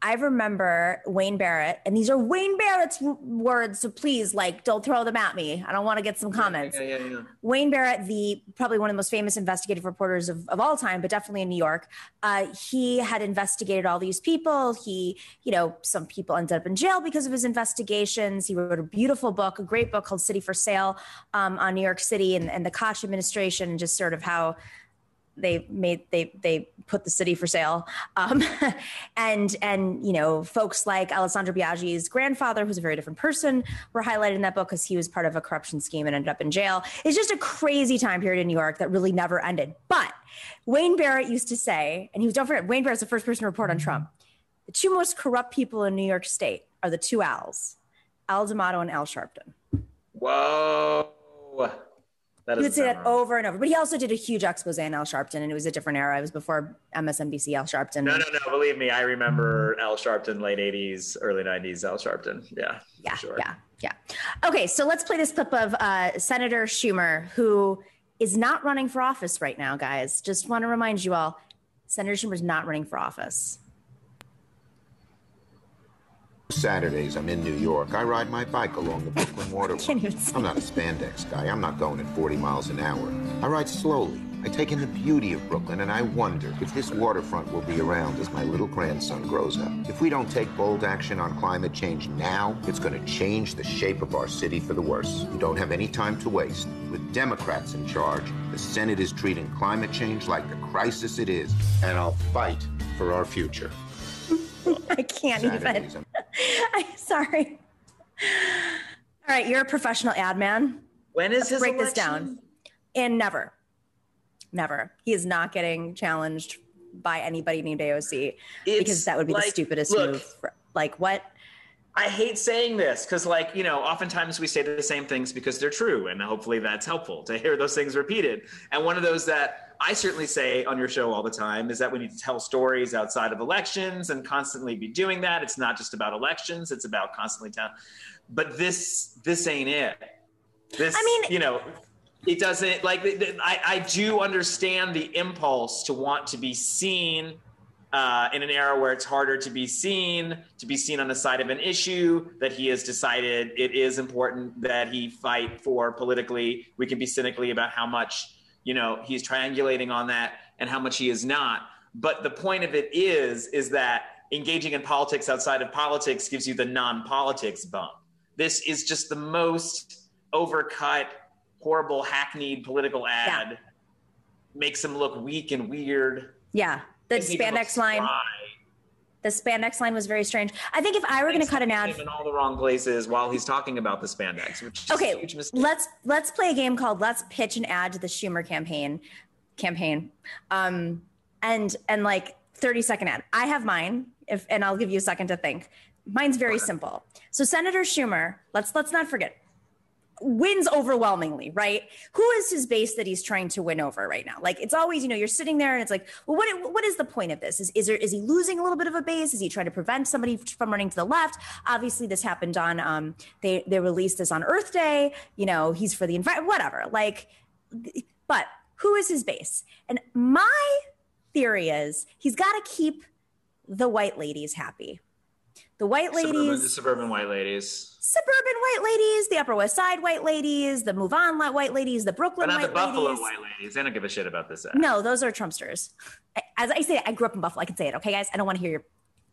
I remember Wayne Barrett, and these are Wayne Barrett's words, so please, like, don't throw them at me. I don't want to get some comments. Yeah, yeah, yeah. Wayne Barrett, the probably one of the most famous investigative reporters of, of all time, but definitely in New York, uh, he had investigated all these people. He, you know, some people ended up in jail because of his investigations. He wrote a beautiful book, a great book called City for Sale um, on New York City and, and the Koch administration, and just sort of how they made they they put the city for sale. Um, and and you know folks like alessandra biaggi's grandfather who's a very different person were highlighted in that book because he was part of a corruption scheme and ended up in jail. It's just a crazy time period in new york that really never ended. But wayne barrett used to say and he was don't forget wayne barrett's the first person to report on trump. The two most corrupt people in new york state are the two als al d'amato and al sharpton. Whoa. That he would say that over and over. But he also did a huge expose on Al Sharpton, and it was a different era. It was before MSNBC Al Sharpton. No, no, no. Believe me, I remember Al Sharpton, late '80s, early '90s. Al Sharpton. Yeah. Yeah, Sure. yeah, yeah. Okay, so let's play this clip of uh, Senator Schumer, who is not running for office right now, guys. Just want to remind you all, Senator Schumer is not running for office. Saturdays, I'm in New York. I ride my bike along the Brooklyn waterfront. Can't even see. I'm not a spandex guy. I'm not going at 40 miles an hour. I ride slowly. I take in the beauty of Brooklyn, and I wonder if this waterfront will be around as my little grandson grows up. If we don't take bold action on climate change now, it's going to change the shape of our city for the worse. We don't have any time to waste. With Democrats in charge, the Senate is treating climate change like the crisis it is, and I'll fight for our future. I can't Saturdays, even. I'm sorry. All right, you're a professional ad man. When is Let's his break this down. And never, never. He is not getting challenged by anybody named AOC because that would be the stupidest look, move. For, like what? I hate saying this because, like, you know, oftentimes we say the same things because they're true, and hopefully that's helpful to hear those things repeated. And one of those that I certainly say on your show all the time is that we need to tell stories outside of elections and constantly be doing that. It's not just about elections; it's about constantly telling. But this, this ain't it. This, I mean- you know, it doesn't like. I, I do understand the impulse to want to be seen uh, in an era where it's harder to be seen, to be seen on the side of an issue that he has decided it is important that he fight for politically. We can be cynically about how much, you know, he's triangulating on that and how much he is not. But the point of it is, is that engaging in politics outside of politics gives you the non-politics bump. This is just the most overcut, horrible, hackneyed political ad. Makes him look weak and weird. Yeah, the spandex line. spry. The spandex line was very strange. I think if I were going to cut an ad, in all the wrong places while he's talking about the spandex. Which okay, let's let's play a game called Let's Pitch an Ad to the Schumer campaign campaign, um, and and like thirty second ad. I have mine, if and I'll give you a second to think. Mine's very simple. So Senator Schumer, let's let's not forget, wins overwhelmingly, right? Who is his base that he's trying to win over right now? Like it's always, you know, you're sitting there and it's like, well, what what is the point of this? Is is there is he losing a little bit of a base? Is he trying to prevent somebody from running to the left? Obviously, this happened on um they they released this on Earth Day. You know, he's for the environment, whatever. Like, but who is his base? And my theory is he's got to keep the white ladies happy. The white ladies Suburban, the suburban white ladies. Suburban white ladies, the Upper West Side white ladies, the Move On white ladies, the Brooklyn But not the white Buffalo ladies. white ladies. They don't give a shit about this ad. No, those are Trumpsters. As I say, I grew up in Buffalo. I can say it, okay, guys? I don't want to hear your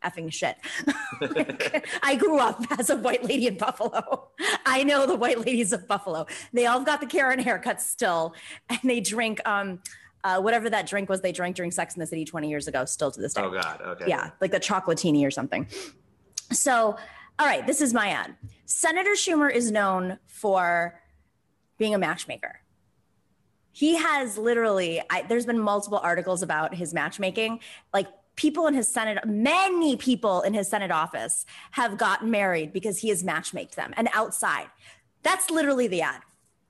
effing shit. I grew up as a white lady in Buffalo. I know the white ladies of Buffalo. They all got the Karen haircuts still, and they drink um, uh, whatever that drink was they drank during Sex in the City 20 years ago, still to this day. Oh God. Okay. Yeah, like the chocolatini or something. So, all right, this is my ad. Senator Schumer is known for being a matchmaker. He has literally, I, there's been multiple articles about his matchmaking. Like people in his Senate, many people in his Senate office have gotten married because he has matchmaked them and outside. That's literally the ad.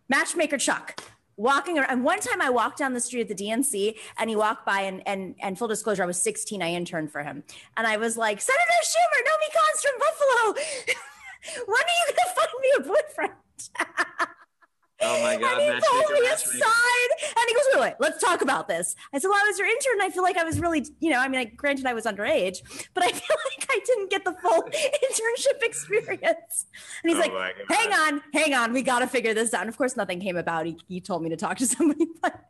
Matchmaker Chuck walking around. And one time I walked down the street at the DNC and he walked by and, and, and full disclosure, I was 16. I interned for him. And I was like, Senator Schumer, Nomi Cons from Buffalo. when are you to find me a boyfriend? Oh my God. and he matchmaker, pulled me aside and he goes, wait, wait, let's talk about this. I said, well, I was your intern. And I feel like I was really, you know, I mean, I, granted I was underage, but I feel like I didn't get the full internship experience. And he's Oh like, hang on, hang on. We got to figure this out. And of course, nothing came about. He, he told me to talk to somebody, but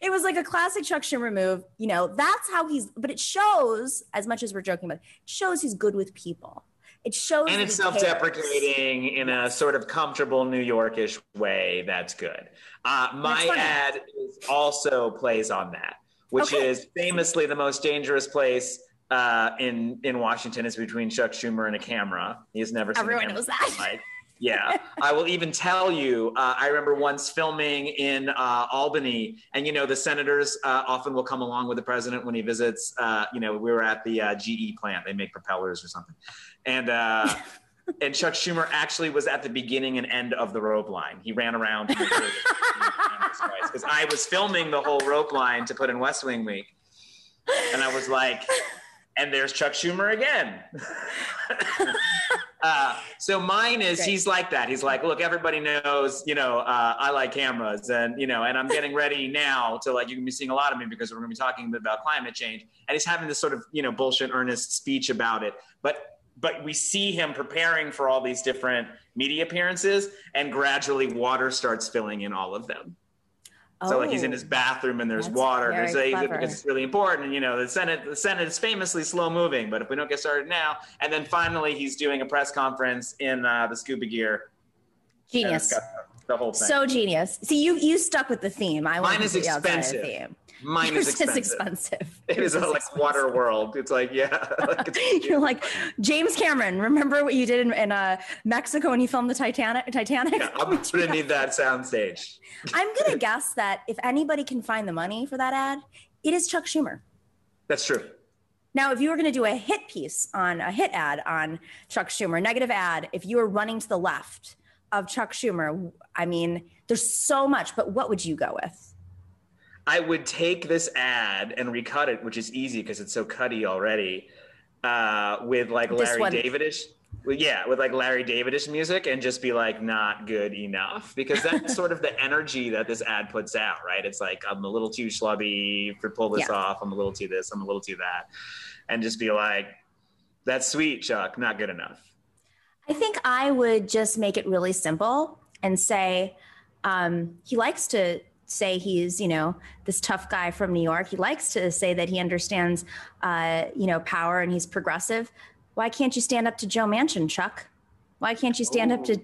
it was like a classic Chuck Schumer move. You know, that's how he's, but it shows, as much as we're joking about it shows he's good with people. It shows and it's self-deprecating in a sort of comfortable New Yorkish way. That's good. Uh, my That's ad is also plays on that, which Okay. is famously the most dangerous place uh, in in Washington is between Chuck Schumer and a camera. He has never seen Everyone knows that. Yeah, I will even tell you. Uh, I remember once filming in uh, Albany, and you know the senators uh, often will come along with the president when he visits. Uh, you know, we were at the uh, GE plant; they make propellers or something, and uh, and Chuck Schumer actually was at the beginning and end of the rope line. He ran around because I was filming the whole rope line to put in West Wing Week, and I was like, and there's Chuck Schumer again. Uh, so mine is Great. he's like that. He's like, look, everybody knows, you know, uh, I like cameras, and you know, and I'm getting ready now to like you're gonna be seeing a lot of me because we're gonna be talking about climate change, and he's having this sort of you know bullshit earnest speech about it, but but we see him preparing for all these different media appearances, and gradually water starts filling in all of them. So like he's in Oh. his bathroom and there's water. There's a, because it's really important. And you know, the Senate the Senate is famously slow moving, but if we don't get started now, and then finally he's doing a press conference in uh, the scuba gear. Genius. the whole thing. So genius. See, you you stuck with the theme. I Mine is completely outside of expensive. The theme. Mine is expensive. expensive. It is Yours a, like expensive. water world. It's like yeah, like it's, You're like James Cameron. Remember what you did in, in uh, Mexico when you filmed the Titanic? Titanic. yeah, I'm gonna need that soundstage. I'm gonna guess that if anybody can find the money for that ad, it is Chuck Schumer. That's true. Now, if you were going to do a hit piece on a hit ad on Chuck Schumer, negative ad, if you were running to the left of Chuck Schumer, I mean, there's so much, but what would you go with? I would take this ad and recut it, which is easy because it's so cutty already, uh, with like Larry. Davidish. well, Yeah, with like Larry Davidish music and just be like, not good enough. Because that's sort of the energy that this ad puts out, right? It's like, I'm a little too schlubby for pull this Yeah. off. I'm a little too this. I'm a little too that. And just be like, that's sweet, Chuck. Not good enough. I think I would just make it really simple and say um, he likes to say he's, you know, this tough guy from New York. He likes to say that he understands, uh, you know, power and he's progressive. Why can't you stand up to Joe Manchin, Chuck? Why can't you stand up to.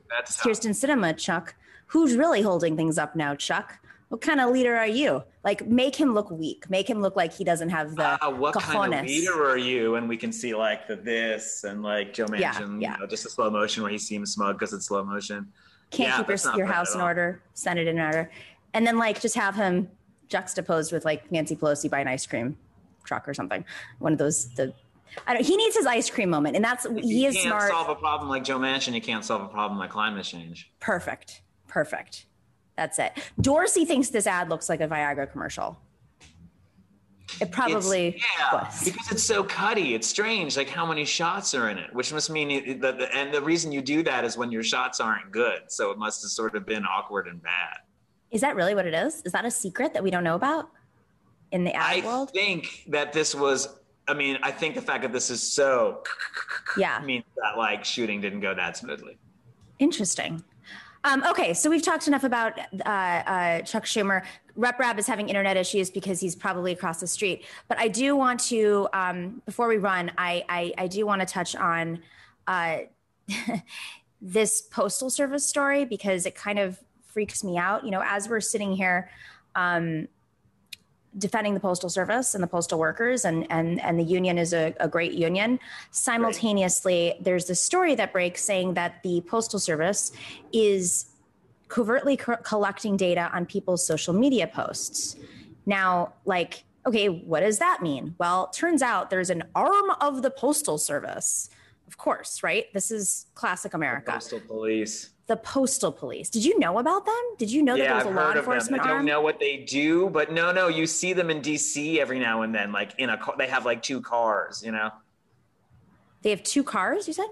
Kyrsten Sinema, Chuck? Who's really holding things up now, Chuck? What kind of leader are you? Like, make him look weak. Make him look like he doesn't have the Uh, what kind of leader are you? And we can see like the this and like Joe Yeah, Manchin, yeah. you know, just a slow motion where he seems smug because it's slow motion. can't Yeah, keep your, your house in order, Senate in order, and then like just have him juxtaposed with like Nancy Pelosi buying an ice cream truck or something. One of those the. I don't, he needs his ice cream moment, and that's If he you is can't smart. solve a problem like Joe Manchin, you can't solve a problem like climate change. Perfect, perfect. That's it. Dorsey thinks this ad looks like a Viagra commercial. It probably It's- yeah, was. because it's so cutty. It's strange, like how many shots are in it, which must mean it, that. The, and the reason you do that is when your shots aren't good, so it must have sort of been awkward and bad. Is that really what it is? Is that a secret that we don't know about in the ad I world? I think that this was. I mean, I think the fact that this is so Yeah. means that like shooting didn't go that smoothly. Interesting. Um, okay, so we've talked enough about uh, uh, Chuck Schumer. Rep Rabb is having internet issues because he's probably across the street. But I do want to, um, before we run, I, I, I do want to touch on uh, this postal service story because it kind of freaks me out. You know, as we're sitting here, um, defending the postal service and the postal workers and and and the union is a, a great union simultaneously right. there's this story that breaks saying that the postal service is covertly co- collecting data on people's social media posts now like okay what does that mean well turns out there's an arm of the postal service of course right this is classic america the postal police the postal police. Did you know about them? Did you know yeah, that there was I've a law enforcement of them. I don't know what they do, but no, no, you see them in DC every now and then. Like in a car, they have like two cars. You know, they have two cars. You said.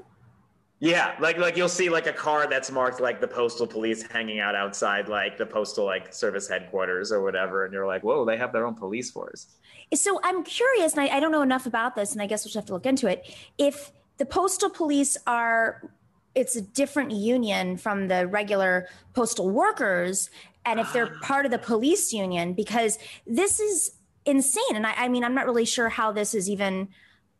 Yeah, like like you'll see like a car that's marked like the postal police hanging out outside like the postal like service headquarters or whatever, and you're like, whoa, they have their own police force. So I'm curious, and I, I don't know enough about this, and I guess we'll just have to look into it. If the postal police are it's a different union from the regular postal workers and if they're part of the police union because this is insane and i, I mean i'm not really sure how this is even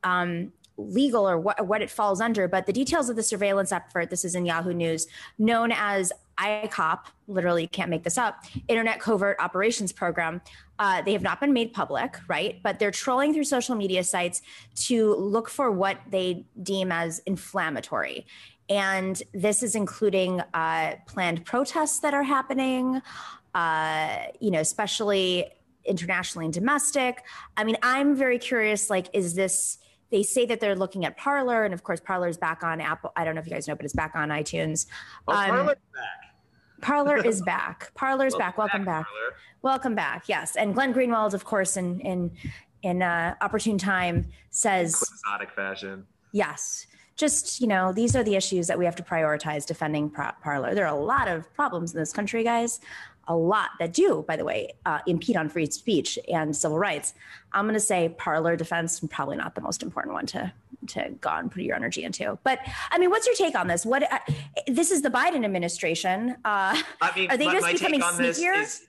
um, legal or what, what it falls under but the details of the surveillance effort this is in yahoo news known as ICOP, literally can't make this up, Internet Covert Operations Program. Uh, they have not been made public, right? But they're trolling through social media sites to look for what they deem as inflammatory. And this is including uh, planned protests that are happening, uh, you know, especially internationally and domestic. I mean, I'm very curious like, is this, they say that they're looking at Parler, and of course, Parler is back on Apple. I don't know if you guys know, but it's back on iTunes. Oh, um, Parler's back. Parler is back. Parler's Welcome back. Welcome back. back. Welcome back. Yes, and Glenn Greenwald, of course, in in in uh, opportune time, says quixotic fashion. Yes, just you know these are the issues that we have to prioritize defending Parler there are a lot of problems in this country guys. A lot that do by the way uh, impede on free speech and civil rights. I'm going to say Parler defense probably not the most important one to to go and put your energy into. But i mean what's your take on this? What uh, this is the biden administration uh, I mean, are they my, just my becoming sneakier? is,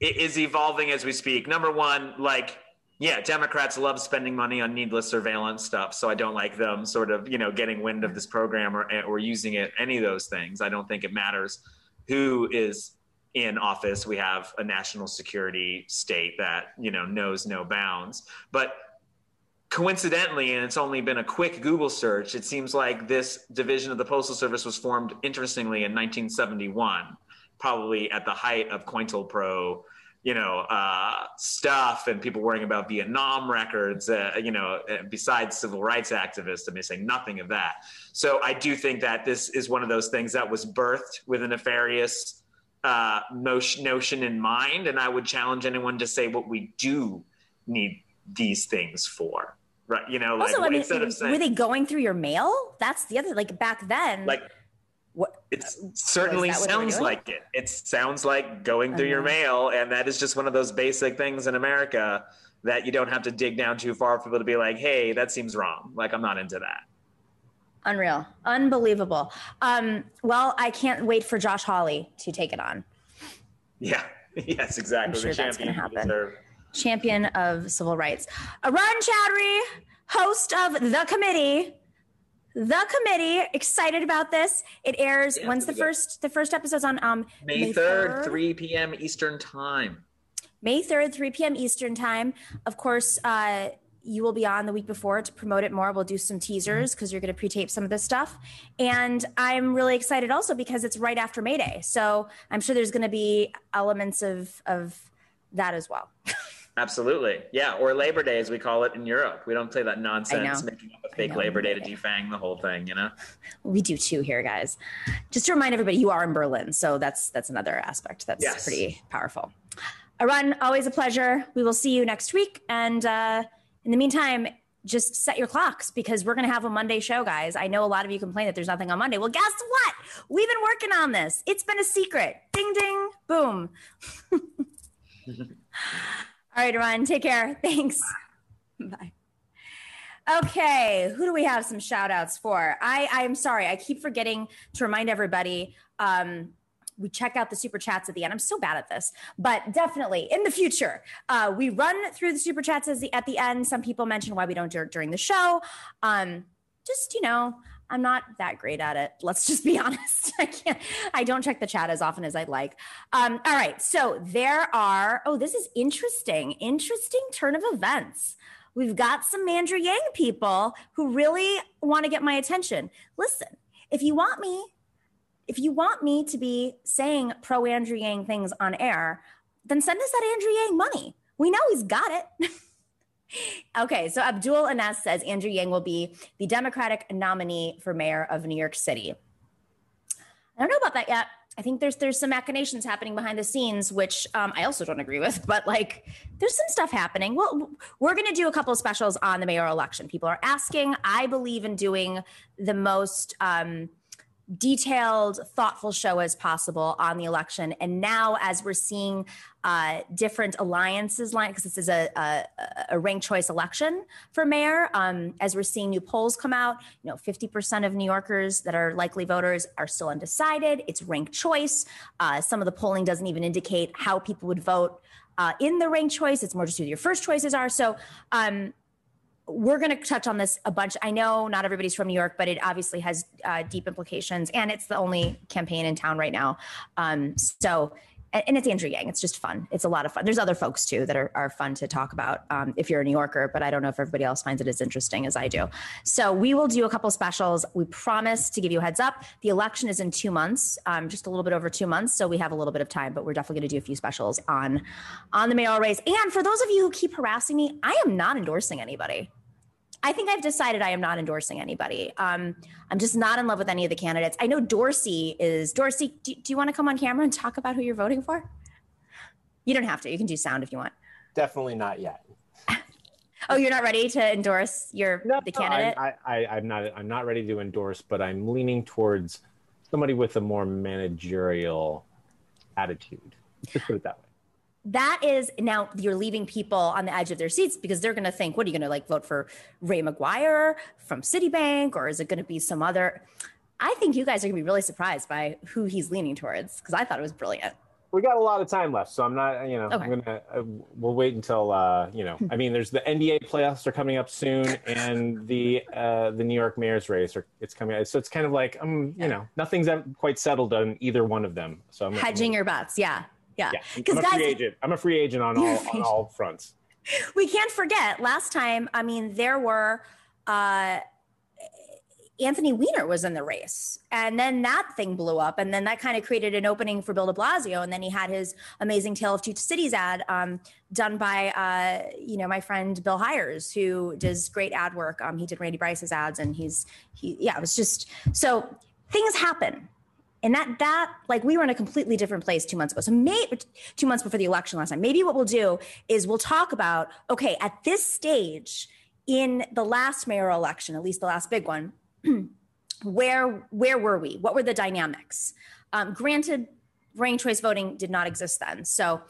is evolving as we speak. Number one like yeah, Democrats love spending money on needless surveillance stuff, so I don't like them sort of, you know, getting wind of this program or or using it any of those things. I don't think it matters who is in office. We have a national security state that, you know, knows no bounds. But coincidentally, and it's only been a quick Google search, it seems like this division of the Postal Service was formed interestingly in 1971, probably at the height of COINTELPRO you know, uh, stuff and people worrying about Vietnam records, uh, you know, uh, besides civil rights activists, I'm saying nothing of that. So I do think that this is one of those things that was birthed with a nefarious uh, notion, notion in mind. And I would challenge anyone to say what we do need these things for. Right. You know, like also, I mean, instead of saying, were they going through your mail? That's the other, like back then, like what it certainly sounds like it. It sounds like going through your mail, and that is just one of those basic things in America that you don't have to dig down too far for people to be like, "Hey, that seems wrong." Like I'm not into that. Unreal, unbelievable. Um, well, I can't wait for Josh Hawley to take it on. Yeah. Yes, exactly. I'm sure that's going to happen. Champion of civil rights. Arun Chaudhary, host of The Committee, the committee excited about this it airs yeah, when's the first the first episode's on um may, may 3rd 3 p.m eastern time may 3rd 3 p.m eastern time of course uh you will be on the week before to promote it more. We'll do some teasers because you're going to pre-tape some of this stuff. And I'm really excited also because it's right after May Day. So I'm sure there's going to be elements of of that as well. Absolutely. Yeah. Or Labor Day, as we call it in Europe. We don't play that nonsense, making up a fake Labor Day to defang the whole thing, you know? We do too here, guys. Just to remind everybody, you are in Berlin. So that's that's another aspect that's yes. pretty powerful. Arun, always a pleasure. We will see you next week. And uh, in the meantime, just set your clocks because we're going to have a Monday show, guys. I know a lot of you complain that there's nothing on Monday. Well, guess what? We've been working on this. It's been a secret. Ding, ding, boom. All right, Ron, take care. Thanks. Bye. Okay, who do we have some shout outs for? I, I'm sorry, I keep forgetting to remind everybody. Um, we check out the super chats at the end. I'm so bad at this, but definitely in the future, uh, we run through the super chats the, at the end. Some people mention why we don't do it during the show. Um, just, you know, I'm not that great at it. Let's just be honest. I can't, I don't check the chat as often as I'd like. Um, all right. So there are, oh, this is interesting. Interesting turn of events. We've got some Andrew Yang people who really want to get my attention. Listen, if you want me, if you want me to be saying pro Andrew Yang things on air, then send us that Andrew Yang money. We know he's got it. okay, so Abdul Anas says Andrew Yang will be the Democratic nominee for mayor of New York City. I don't know about that yet. I think there's there's some machinations happening behind the scenes, which um, I also don't agree with. But like, there's some stuff happening. Well, we're going to do a couple of specials on the mayoral election. People are asking. I believe in doing the most. Um, detailed, thoughtful show as possible on the election. And now, as we're seeing uh, different alliances line, because this is a, a, a ranked choice election for mayor, um, as we're seeing new polls come out, you know, 50% of New Yorkers that are likely voters are still undecided. It's ranked choice. Uh, some of the polling doesn't even indicate how people would vote. Uh, in the ranked choice, it's more just who your first choices are. So, um, we're going to touch on this a bunch. I know not everybody's from New York, but it obviously has uh, deep implications, and it's the only campaign in town right now. Um, so, and, it's Andrew Yang. It's just fun. It's a lot of fun. There's other folks too that are, are fun to talk about um, if you're a New Yorker, but I don't know if everybody else finds it as interesting as I do. So we will do a couple specials. We promise to give you a heads up. The election is in two months, um, just a little bit over two months, so we have a little bit of time. But we're definitely going to do a few specials on on the mayoral race. And for those of you who keep harassing me, I am not endorsing anybody. I think I've decided I am not endorsing anybody. Um, I'm just not in love with any of the candidates. I know Dorsey is. Dorsey, do, do you want to come on camera and talk about who you're voting for? You don't have to. You can do sound if you want. Definitely not yet. oh, you're not ready to endorse your no, the candidate? No, I, I, I'm not. I'm not ready to endorse, but I'm leaning towards somebody with a more managerial attitude. Just put it that way that is now you're leaving people on the edge of their seats because they're going to think, what are you going to like vote for Ray McGuire from Citibank or is it going to be some other? I think you guys are going to be really surprised by who he's leaning towards because I thought it was brilliant. We got a lot of time left, so I'm not, you know, okay. I'm gonna. Uh, we'll wait until, uh, you know, I mean, there's the NBA playoffs are coming up soon, and the uh, the New York Mayor's race are it's coming. So it's kind of like, um, you know, nothing's quite settled on either one of them. So I'm hedging your bets, yeah. Yeah. Because I'm a guys, free agent. I'm a free agent on all on all fronts. We can't forget last time. I mean, there were uh, Anthony Weiner was in the race, and then that thing blew up, and then that kind of created an opening for Bill De Blasio, and then he had his amazing Tale of Two Cities ad um, done by uh, you know my friend Bill Hyers, who does great ad work. Um, he did Randy Bryce's ads, and he's he yeah, it was just so things happen and that that like we were in a completely different place two months ago. So maybe two months before the election last time maybe what we'll do is we'll talk about okay at this stage in the last mayoral election at least the last big one where where were we? What were the dynamics? Um, granted ranked choice voting did not exist then. So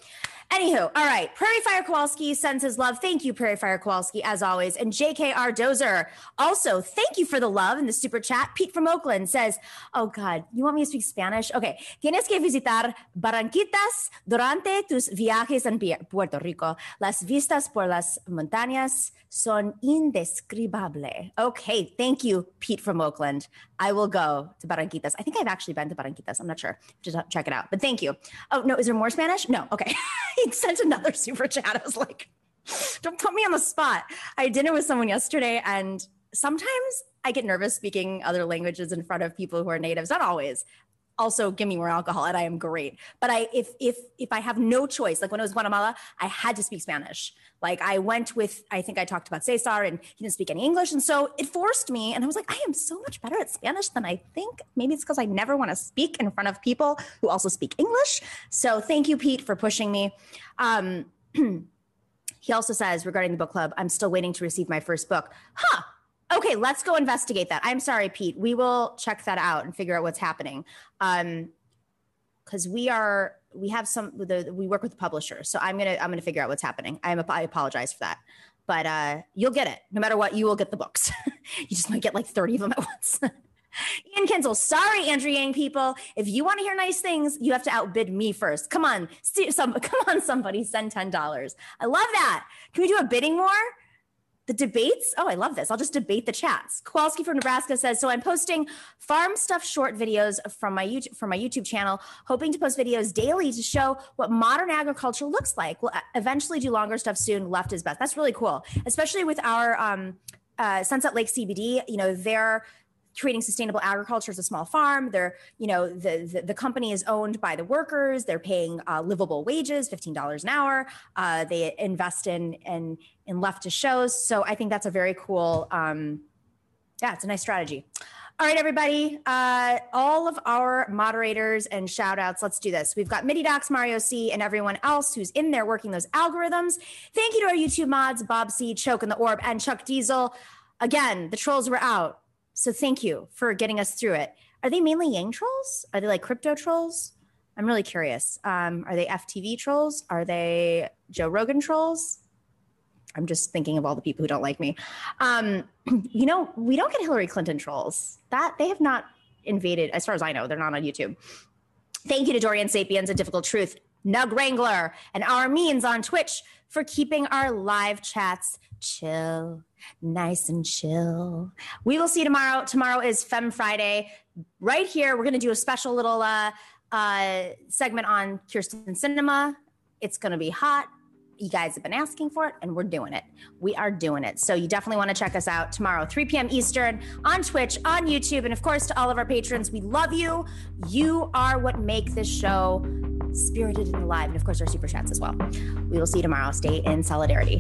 Anywho, all right. Prairie Fire Kowalski sends his love. Thank you, Prairie Fire Kowalski, as always. And JKR Dozer, also, thank you for the love in the super chat. Pete from Oakland says, Oh God, you want me to speak Spanish? Okay. Tienes que visitar Barranquitas durante tus viajes en Puerto Rico. Las vistas por las montañas son indescribable. Okay. Thank you, Pete from Oakland. I will go to Barranquitas. I think I've actually been to Barranquitas. I'm not sure. Just check it out. But thank you. Oh, no. Is there more Spanish? No. Okay. he sent another super chat. I was like, don't put me on the spot. I had dinner with someone yesterday, and sometimes I get nervous speaking other languages in front of people who are natives. Not always. Also, give me more alcohol, and I am great. But I, if if if I have no choice, like when it was Guatemala, I had to speak Spanish. Like I went with, I think I talked about Cesar, and he didn't speak any English, and so it forced me. And I was like, I am so much better at Spanish than I think. Maybe it's because I never want to speak in front of people who also speak English. So thank you, Pete, for pushing me. Um, he also says regarding the book club, I'm still waiting to receive my first book. Huh. Okay, let's go investigate that. I'm sorry, Pete. We will check that out and figure out what's happening. Um, because we are we have some the, we work with the publisher so i'm gonna i'm gonna figure out what's happening i'm i apologize for that but uh you'll get it no matter what you will get the books you just might get like 30 of them at once Ian Kinsel, sorry, Andrew Yang people. If you want to hear nice things, you have to outbid me first. Come on, some, come on, somebody, send ten dollars. I love that. Can we do a bidding war? The debates. Oh, I love this. I'll just debate the chats. Kowalski from Nebraska says, "So I'm posting farm stuff short videos from my YouTube from my YouTube channel, hoping to post videos daily to show what modern agriculture looks like. We'll eventually do longer stuff soon. Left is best. That's really cool, especially with our um, uh, Sunset Lake CBD. You know, they're creating sustainable agriculture as a small farm. They're, you know, the, the, the company is owned by the workers. They're paying uh, livable wages, $15 an hour. Uh, they invest in, in, in leftist shows. So I think that's a very cool, um, yeah, it's a nice strategy. All right, everybody. Uh, all of our moderators and shout outs. Let's do this. We've got Midi Docs, Mario C, and everyone else who's in there working those algorithms. Thank you to our YouTube mods, Bob C, Choke and the Orb, and Chuck Diesel. Again, the trolls were out. So thank you for getting us through it. Are they mainly Yang trolls? Are they like crypto trolls? I'm really curious. Um, are they FTV trolls? Are they Joe Rogan trolls? I'm just thinking of all the people who don't like me. Um, you know, we don't get Hillary Clinton trolls. That they have not invaded, as far as I know, they're not on YouTube. Thank you to Dorian Sapiens and Difficult Truth, Nug Wrangler, and our means on Twitch for keeping our live chats chill, nice and chill. We will see you tomorrow. Tomorrow is Fem Friday. Right here, we're going to do a special little uh, uh, segment on Kyrsten Sinema. It's going to be hot. You guys have been asking for it, and we're doing it. We are doing it. So you definitely want to check us out tomorrow, 3 p.m. Eastern, on Twitch, on YouTube, and of course to all of our patrons. We love you. You are what make this show spirited and alive, and of course our super chats as well. We will see you tomorrow. Stay in solidarity.